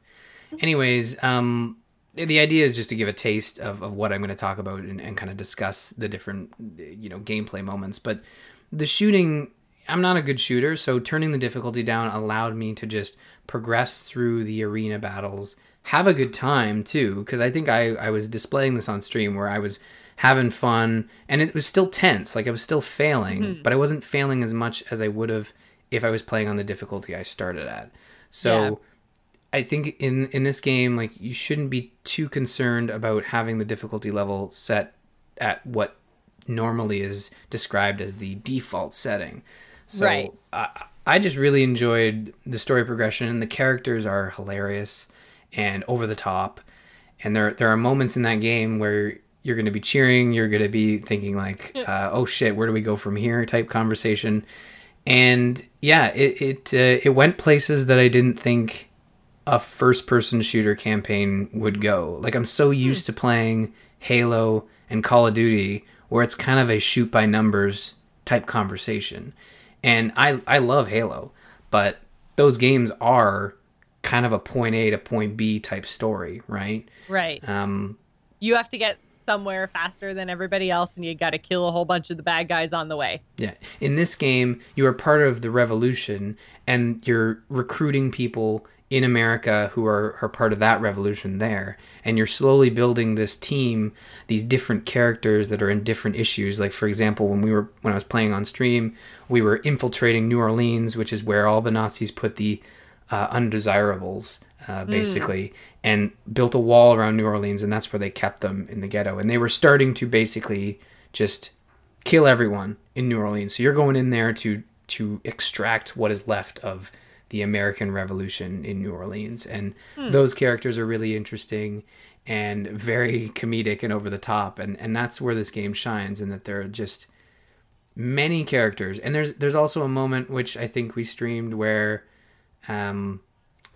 S2: Anyways, um, the idea is just to give a taste of, of what I'm going to talk about and, and kind of discuss the different you know gameplay moments. But the shooting, I'm not a good shooter, so turning the difficulty down allowed me to just progress through the arena battles, have a good time too, because I think I, I was displaying this on stream where I was having fun and it was still tense, like I was still failing, mm-hmm. but I wasn't failing as much as I would have if I was playing on the difficulty I started at. So.
S1: Yeah.
S2: I think in in this game, like you shouldn't be too concerned about having the difficulty level set at what normally is described as the default setting. So
S1: Right.
S2: I, I just really enjoyed the story progression. And the characters are hilarious and over the top, and there there are moments in that game where you're going to be cheering, you're going to be thinking like, uh, "Oh shit, where do we go from here?" type conversation, and yeah, it it uh, it went places that I didn't think a first person shooter campaign would go. Like I'm so used to playing Halo and Call of Duty where it's kind of a shoot by numbers type conversation. And I I love Halo, but those games are kind of a point A to point B type story, right?
S1: right
S2: Um
S1: you have to get somewhere faster than everybody else and you got to kill a whole bunch of the bad guys on the way
S2: Yeah. In this game, you are part of the revolution and you're recruiting people in America who are, are part of that revolution there. And you're slowly building this team, these different characters that are in different issues. Like for example, when we were when I was playing on stream, we were infiltrating New Orleans, which is where all the Nazis put the uh, undesirables uh, basically, mm. and built a wall around New Orleans, and that's where they kept them in the ghetto. And they were starting to basically just kill everyone in New Orleans. So you're going in there to to extract what is left of the American Revolution in New Orleans, and hmm. those characters are really interesting and very comedic and over the top, and and that's where this game shines, in that there are just many characters, and there's there's also a moment which I think we streamed where, um,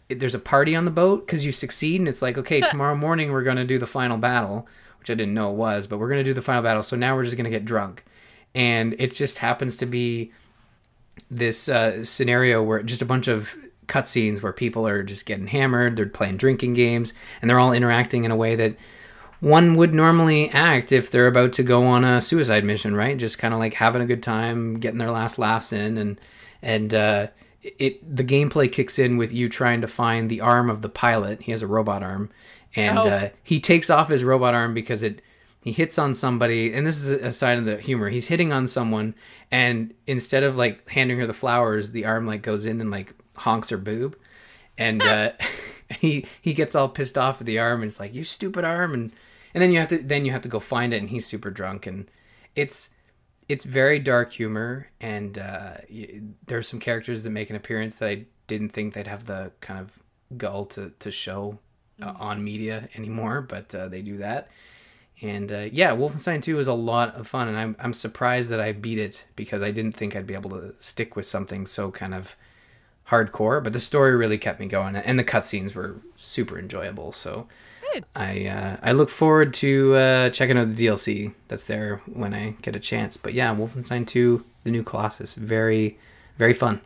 S2: there's a party on the boat because you succeed, and it's like okay, (laughs) tomorrow morning we're gonna do the final battle, which I didn't know it was, but we're gonna do the final battle, so now we're just gonna get drunk, and it just happens to be this uh, scenario where just a bunch of cutscenes where people are just getting hammered, they're playing drinking games, and they're all interacting in a way that one would normally act if they're about to go on a suicide mission, right? Just kind of like having a good time, getting their last laughs in, and and uh, it the gameplay kicks in with you trying to find the arm of the pilot. He has a robot arm, and oh. uh, he takes off his robot arm because it he hits on somebody, and this is a sign of the humor. He's hitting on someone, and instead of like handing her the flowers, the arm like goes in and like honks her boob, and uh, (laughs) he he gets all pissed off at the arm and it's like you stupid arm, and and then you have to then you have to go find it, and he's super drunk, and it's it's very dark humor, and uh, there's some characters that make an appearance that I didn't think they'd have the kind of gull to to show uh, mm. on media anymore, but uh, they do that and uh, yeah, Wolfenstein 2 is a lot of fun, and I'm I'm surprised that I beat it because I didn't think I'd be able to stick with something so kind of hardcore. But the story really kept me going, and the cutscenes were super enjoyable. So Good. I uh, I look forward to uh, checking out the DLC that's there when I get a chance. But yeah, Wolfenstein 2, the new Colossus, very very fun.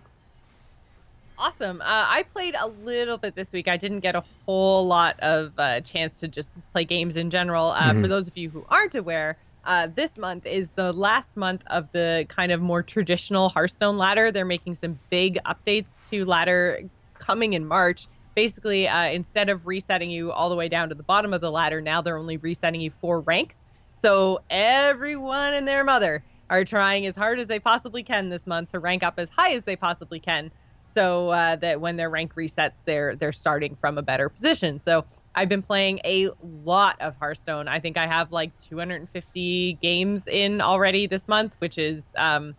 S1: Awesome. Uh, I played a little bit this week. I didn't get a whole lot of uh, chance to just play games in general. Uh, mm-hmm. For those of you who aren't aware, uh, this month is the last month of the kind of more traditional Hearthstone ladder. They're making some big updates to ladder coming in March. Basically, uh, instead of resetting you all the way down to the bottom of the ladder, now they're only resetting you four ranks. So everyone and their mother are trying as hard as they possibly can this month to rank up as high as they possibly can so uh, that when their rank resets, they're they're starting from a better position. So I've been playing a lot of Hearthstone. I think I have like 250 games in already this month, which is um,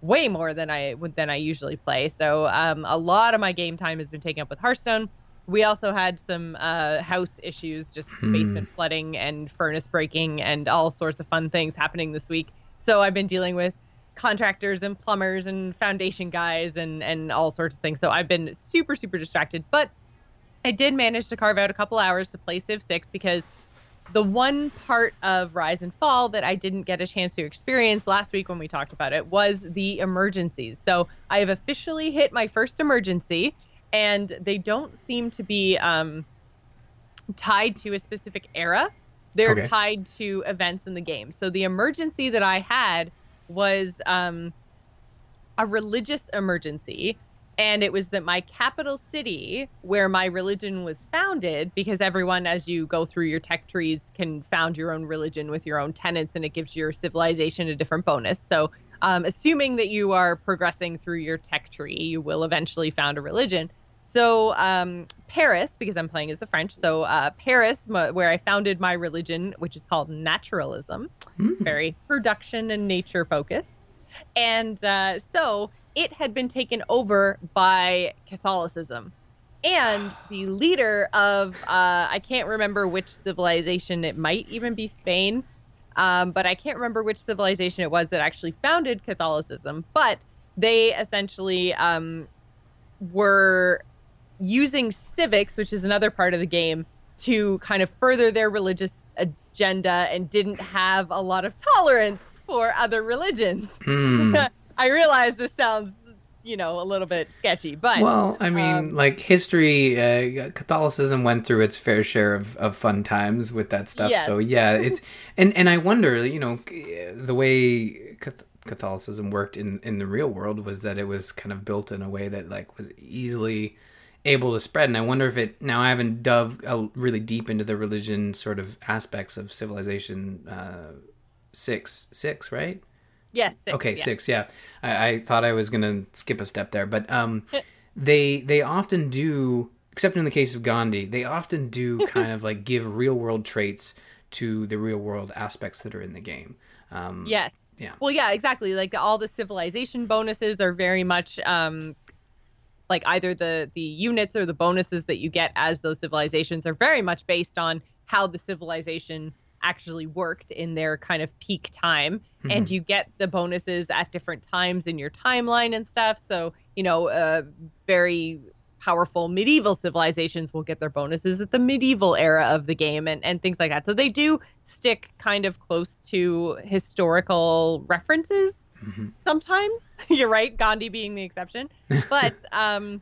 S1: way more than I than I usually play. So um, a lot of my game time has been taken up with Hearthstone. We also had some uh, house issues, just hmm. basement flooding and furnace breaking and all sorts of fun things happening this week. So I've been dealing with contractors and plumbers and foundation guys and and all sorts of things. So I've been super super distracted, but I did manage to carve out a couple hours to play Civ 6 because the one part of Rise and Fall that I didn't get a chance to experience last week when we talked about it was the emergencies. So I have officially hit my first emergency, and they don't seem to be um, tied to a specific era. They're okay. tied to events in the game. So the emergency that I had was um, a religious emergency. And it was that my capital city, where my religion was founded, because everyone, as you go through your tech trees, can found your own religion with your own tenets, and it gives your civilization a different bonus. So, um, assuming that you are progressing through your tech tree, you will eventually found a religion. So um, Paris, because I'm playing as the French, so uh, Paris, where I founded my religion, which is called naturalism, mm. very production and nature focused, and uh, so it had been taken over by Catholicism, and the leader of uh, I can't remember which civilization, it might even be Spain, um, but I can't remember which civilization it was that actually founded Catholicism, but they essentially um, were using civics, which is another part of the game, to kind of further their religious agenda and didn't have a lot of tolerance for other religions. (laughs) Mm. I realize this sounds, you know, a little bit sketchy, but
S2: well, I mean, um, like history, uh, Catholicism went through its fair share of, of fun times with that stuff. Yes. So yeah, it's and and I wonder, you know, the way Catholicism worked in in the real world was that it was kind of built in a way that like was easily able to spread. And I wonder if it now I haven't dove uh, really deep into the religion sort of aspects of Civilization uh, six six right.
S1: Yes.
S2: Six, okay, yeah. six. Yeah, I, I, thought I was gonna skip a step there, but um, (laughs) they they often do except in the case of Gandhi, they often do (laughs) kind of like give real world traits to the real world aspects that are in the game. Um,
S1: yes.
S2: Yeah.
S1: Well, yeah, exactly. Like all the civilization bonuses are very much um, like either the the units or the bonuses that you get as those civilizations are very much based on how the civilization actually worked in their kind of peak time mm-hmm. and you get the bonuses at different times in your timeline and stuff so you know uh, very powerful medieval civilizations will get their bonuses at the medieval era of the game and, and things like that. So they do stick kind of close to historical references mm-hmm. sometimes. (laughs) You're right, Gandhi being the exception. (laughs) But um,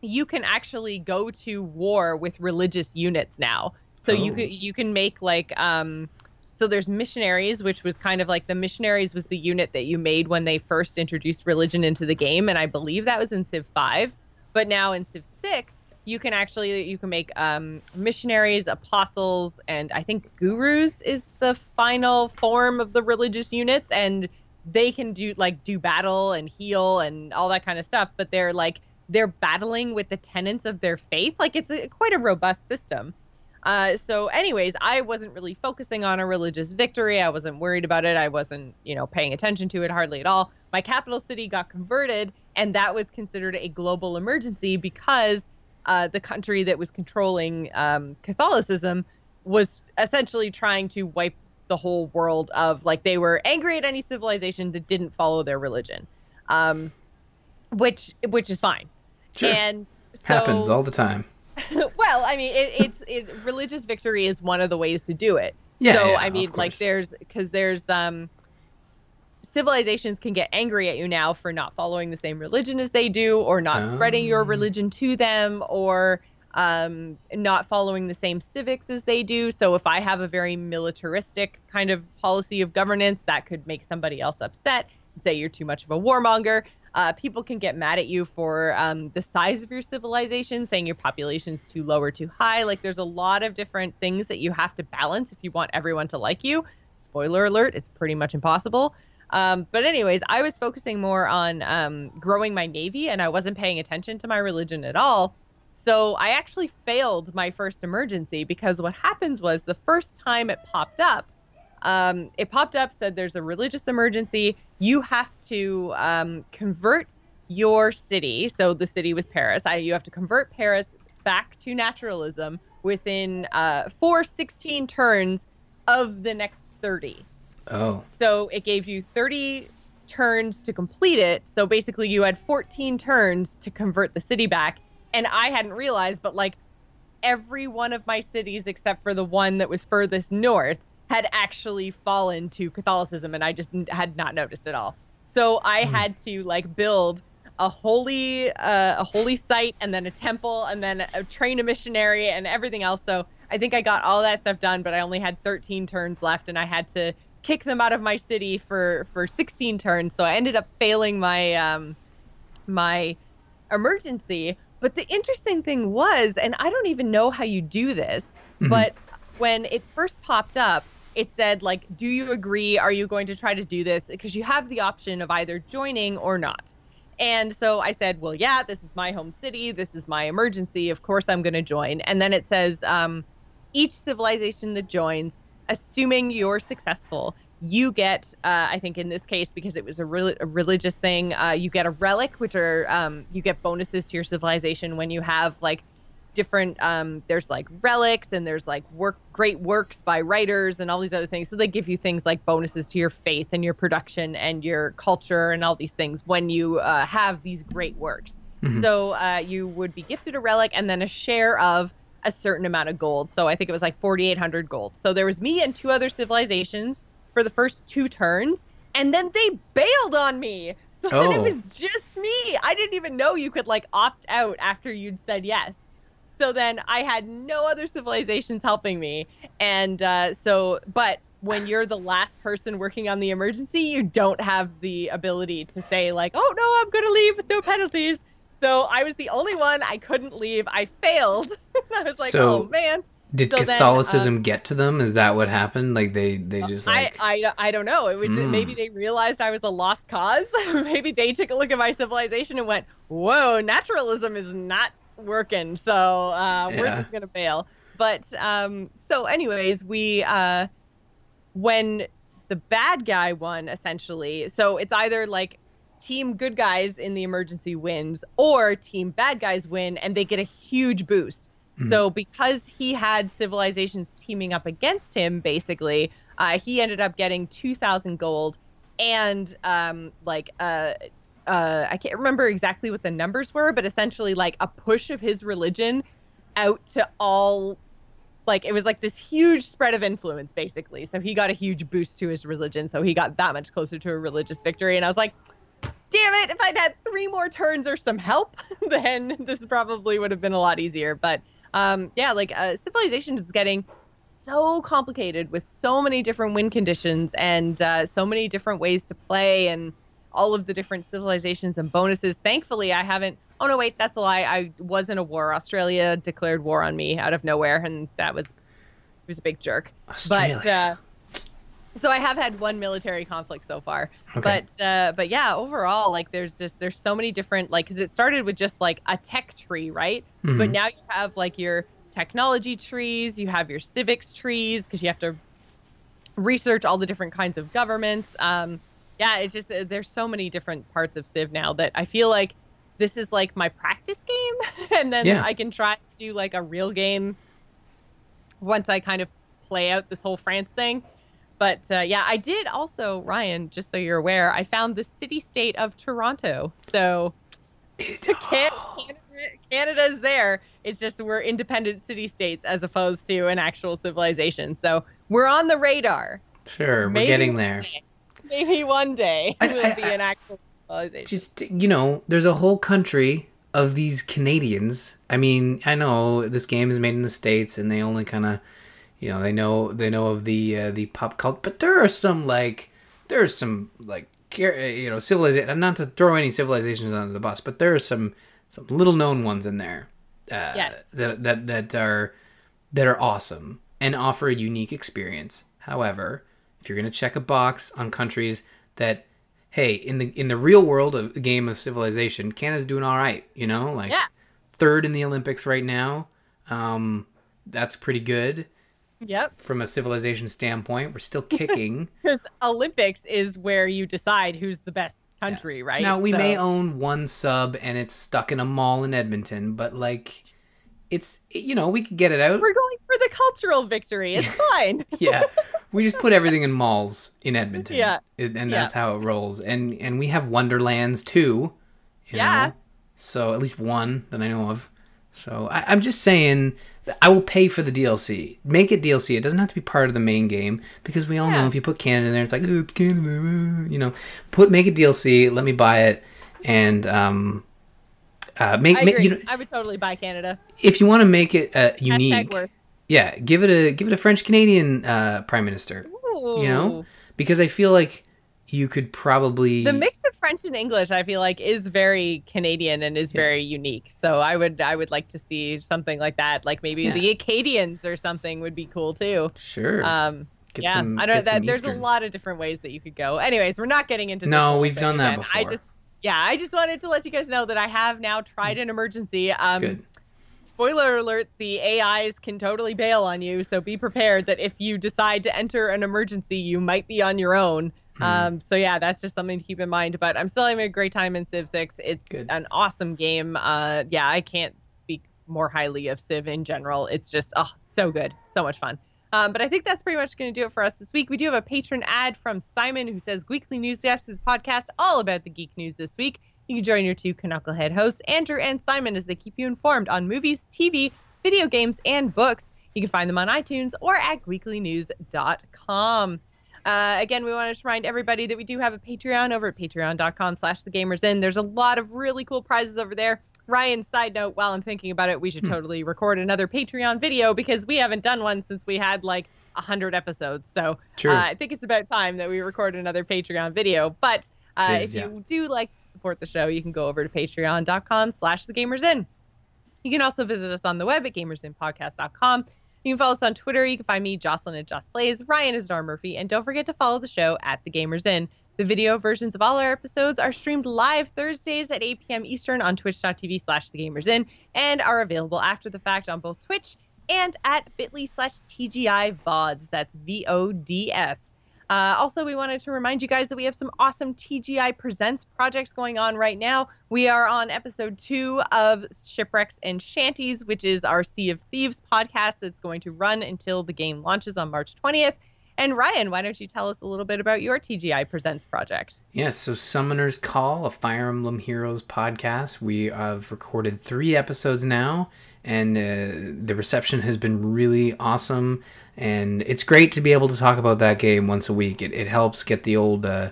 S1: you can actually go to war with religious units now. So oh. you can you can make like um, so there's missionaries, which was kind of like the missionaries was the unit that you made when they first introduced religion into the game, and I believe that was in Civ Five. But now in Civ 6, you can actually you can make um, missionaries, apostles, and I think gurus is the final form of the religious units, and they can do like do battle and heal and all that kind of stuff. But they're like they're battling with the tenets of their faith. Like it's a, quite a robust system. Uh, so, anyways, I wasn't really focusing on a religious victory. I wasn't worried about it. I wasn't, you know, paying attention to it hardly at all. My capital city got converted, and that was considered a global emergency because uh, the country that was controlling um, Catholicism was essentially trying to wipe the whole world of like they were angry at any civilization that didn't follow their religion, um, which which is fine.
S2: Sure.
S1: And
S2: so, happens all the time. (laughs)
S1: well, I mean, it, it's it, religious victory is one of the ways to do it.
S2: Yeah.
S1: So
S2: yeah,
S1: I mean, like there's because there's um civilizations can get angry at you now for not following the same religion as they do, or not oh. spreading your religion to them, or um, not following the same civics as they do. So if I have a very militaristic kind of policy of governance, that could make somebody else upset. Say you're too much of a warmonger. Uh, people can get mad at you for um, the size of your civilization, saying your population's too low or too high. Like there's a lot of different things that you have to balance if you want everyone to like you. Spoiler alert: it's pretty much impossible. Um, but anyways, I was focusing more on um, growing my navy, and I wasn't paying attention to my religion at all. So I actually failed my first emergency because what happens was the first time it popped up, um, it popped up said there's a religious emergency. You have to um, convert your city. So the city was Paris. I, you have to convert Paris back to naturalism within uh, four 16 turns of the next 30.
S2: Oh.
S1: So it gave you 30 turns to complete it. So basically, you had 14 turns to convert the city back. And I hadn't realized, but like every one of my cities, except for the one that was furthest north, had actually fallen to Catholicism. And I just had not noticed at all. So I mm. had to like build a holy uh, a holy site and then a temple and then a, train a missionary and everything else so i think i got all that stuff done but i only had 13 turns left and i had to kick them out of my city for for 16 turns. So I ended up failing my um my emergency. But the interesting thing was, and I don't even know how you do this, mm-hmm. but when it first popped up, it said like, "Do you agree? Are you going to try to do this?" Because you have the option of either joining or not. And so I said, "Well, yeah, this is my home city. This is my emergency. Of course, I'm going to join." And then it says, um, "Each civilization that joins assuming you're successful, you get, uh, I think in this case, because it was a, re- a religious thing, uh, you get a relic, which are, um, you get bonuses to your civilization when you have like different, um, there's like relics and there's like work, great works by writers and all these other things. So they give you things like bonuses to your faith and your production and your culture and all these things when you uh, have these great works. Mm-hmm. So uh, you would be gifted a relic and then a share of a certain amount of gold. So I think it was like 4,800 gold. So there was me and two other civilizations for the first two turns, and then they bailed on me. (laughs) So oh. then it was just me. I didn't even know you could like opt out after you'd said yes. So then I had no other civilizations helping me. And uh, so, but when (sighs) you're the last person working on the emergency, you don't have the ability to say, like, oh no, I'm going to leave with no penalties. So I was the only one. I couldn't leave. I failed. (laughs) I was like, so, oh man.
S2: Did so Catholicism then, uh, get to them? Is that what happened? Like they they just like
S1: I I, I don't know. It was mm. maybe hmm. they realized I was a lost cause. (laughs) maybe they took a look at my civilization and went, "Whoa, naturalism is not working, so uh, we're just gonna bail. But um, so, anyways, we uh, when the bad guy won, essentially. So it's either like team good guys in the emergency wins, or team bad guys win, and they get a huge boost.
S2: Mhm.
S1: So because he had civilizations teaming up against him, basically, uh, he ended up getting two thousand gold and um, like uh, uh, I can't remember exactly what the numbers were, but essentially like a push of his religion out to all like it was like this huge spread of influence basically. So he got a huge boost to his religion, so he got that much closer to a religious victory and I was like Damn it, if I'd had three more turns or some help, (laughs) then this probably would have been a lot easier. But um, yeah, like uh, Civilization is getting so complicated with so many different win conditions and uh, so many different ways to play and all of the different civilizations and bonuses. Thankfully, I haven't. Oh no, wait, that's a lie. I was in a war. Australia declared war on me out of nowhere, and that was he was a big jerk.
S2: Australia.
S1: But uh, so I have had one military conflict so far.
S2: Okay.
S1: But uh, but yeah, overall, like there's just there's so many different like because it started with just like a tech tree, right? But
S2: Mhm.
S1: now you have like your technology trees, you have your civics trees because you have to research all the different kinds of governments. Um, yeah, it's just uh, there's so many different parts of Civ now that I feel like this is like my practice game, (laughs) and then
S2: Yeah.
S1: I can try to do like a real game once I kind of play out this whole France thing. But uh, yeah, I did also, Ryan, just so you're aware, I found the city state of Toronto. So
S2: It- (gasps)
S1: Can- Canada, Canada's there. It's just we're independent city states as opposed to an actual civilization. So we're on the radar.
S2: sure, we're getting there.
S1: day- Maybe one day
S2: I-
S1: we'll
S2: I-
S1: be an actual civilization.
S2: just you know there's a whole country of these canadians i mean i know this game is made in the states and they only kind of you know they know they know of the uh, the pop cult but there are some like there's some like uh, you know civilization not to throw any civilizations under the bus but there are some some little known ones in there uh,
S1: Yes.
S2: that that that are that are awesome and offer a unique experience. However, if you're going to check a box on countries that hey, in the in the real world of the game of civilization, Canada's doing all right, you know? Like
S1: Yeah.
S2: third in the Olympics right now. Um that's pretty good
S1: Yep.
S2: from a civilization standpoint. We're still (laughs) kicking.
S1: Because Olympics is where you decide who's the best country, right?
S2: Now we
S1: So-
S2: may own one sub and it's stuck in a mall in Edmonton, but like it's you know, we could get it out.
S1: We're going for the cultural victory. It's (laughs) fine. (laughs)
S2: yeah we just put everything in malls in edmonton
S1: Yeah.
S2: and and
S1: Yeah.
S2: that's how it rolls and and we have wonderlands too
S1: Yeah.
S2: know? so at least one that i know of so I, i'm just saying i will pay for the dlc make it dlc it doesn't have to be part of the main game because we all know if you put canada in there it's like oh, it's canada uh," you know. Put make it dlc let me buy it and um uh, make,
S1: I
S2: make you know
S1: I would totally buy Canada.
S2: if you want to make it uh, unique yeah give it a give it a french canadian uh, prime minister you know? Because i feel like you could probably
S1: the mix of French and English, I feel like, is very Canadian and is
S2: Yeah.
S1: very unique. So I would, I would like to see something like that. Like maybe
S2: Yeah.
S1: the Acadians or something would be cool too.
S2: sure
S1: Um,
S2: get
S1: yeah,
S2: some,
S1: I don't. That, there's
S2: Eastern.
S1: a lot of different ways that you could go. Anyways, we're not getting into.
S2: No, we've done that
S1: again. I just, yeah, I just wanted to let you guys know that I have now tried an emergency. Um,
S2: good
S1: spoiler alert the ais can totally bail on you so be prepared that if you decide to enter an emergency you might be on your own
S2: Hmm.
S1: um, so yeah that's just something to keep in mind but i'm still having a great time in civ 6 it's
S2: Good.
S1: an awesome game uh, yeah i can't speak more highly of civ in general it's just oh so good so much fun um, but I think that's pretty much going to do it for us this week. We do have a patron ad from Simon who says Weekly News Desk is a podcast all about the geek news this week. You can join your two Knucklehead hosts, Andrew and Simon, as they keep you informed on movies, TV, video games, and books. You can find them on iTunes or at weeklynews.com. Uh, again, we want to remind everybody that we do have a Patreon over at patreon.com slash the gamers in. There's a lot of really cool prizes over there. Ryan, side note, while I'm thinking about it, we should
S2: Hmm.
S1: totally record another Patreon video because we haven't done one since we had like 100 episodes. So uh, I think it's about time that we record another Patreon video. But uh,
S2: is,
S1: if you do like to support the show, you can go over to patreon.com slash the gamers in. You can also visit us on the web at gamersinpodcast.com. You can follow us on Twitter. You can find me, Jocelyn at Joss Plays. Ryan is Dar Murphy. And don't forget to follow the show at The Gamers Inn. The video versions of all our episodes are streamed live Thursdays at 8 p.m. Eastern on twitch.tv slash thegamersin and are available after the fact on both Twitch and at bit.ly slash TGI VODs. That's V O D S. Uh, also, we wanted to remind you guys that we have some awesome TGI Presents projects going on right now. We are on episode two of Shipwrecks and Shanties, which is our Sea of Thieves podcast that's going to run until the game launches on March 20th. And Ryan, why don't you tell us a little bit about your TGI Presents project?
S2: Yes, so Summoner's Call, a Fire Emblem Heroes podcast. We have recorded three episodes now, and uh, the reception has been really awesome. And it's great to be able to talk about that game once a week. It, it helps get the old, uh,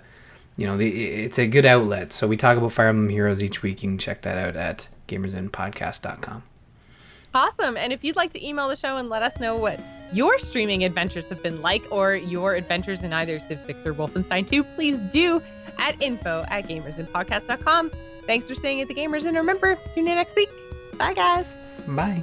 S2: you know, the, it's a good outlet. So we talk about Fire Emblem Heroes each week. You can check that out at gamersinpodcast.com.
S1: Awesome. And if you'd like to email the show and let us know what your streaming adventures have been like or your adventures in either Civ 6 or Wolfenstein 2, please do at info at gamersinpodcast.com. Thanks for staying at the Gamers and remember, tune in next week. Bye, guys.
S2: Bye.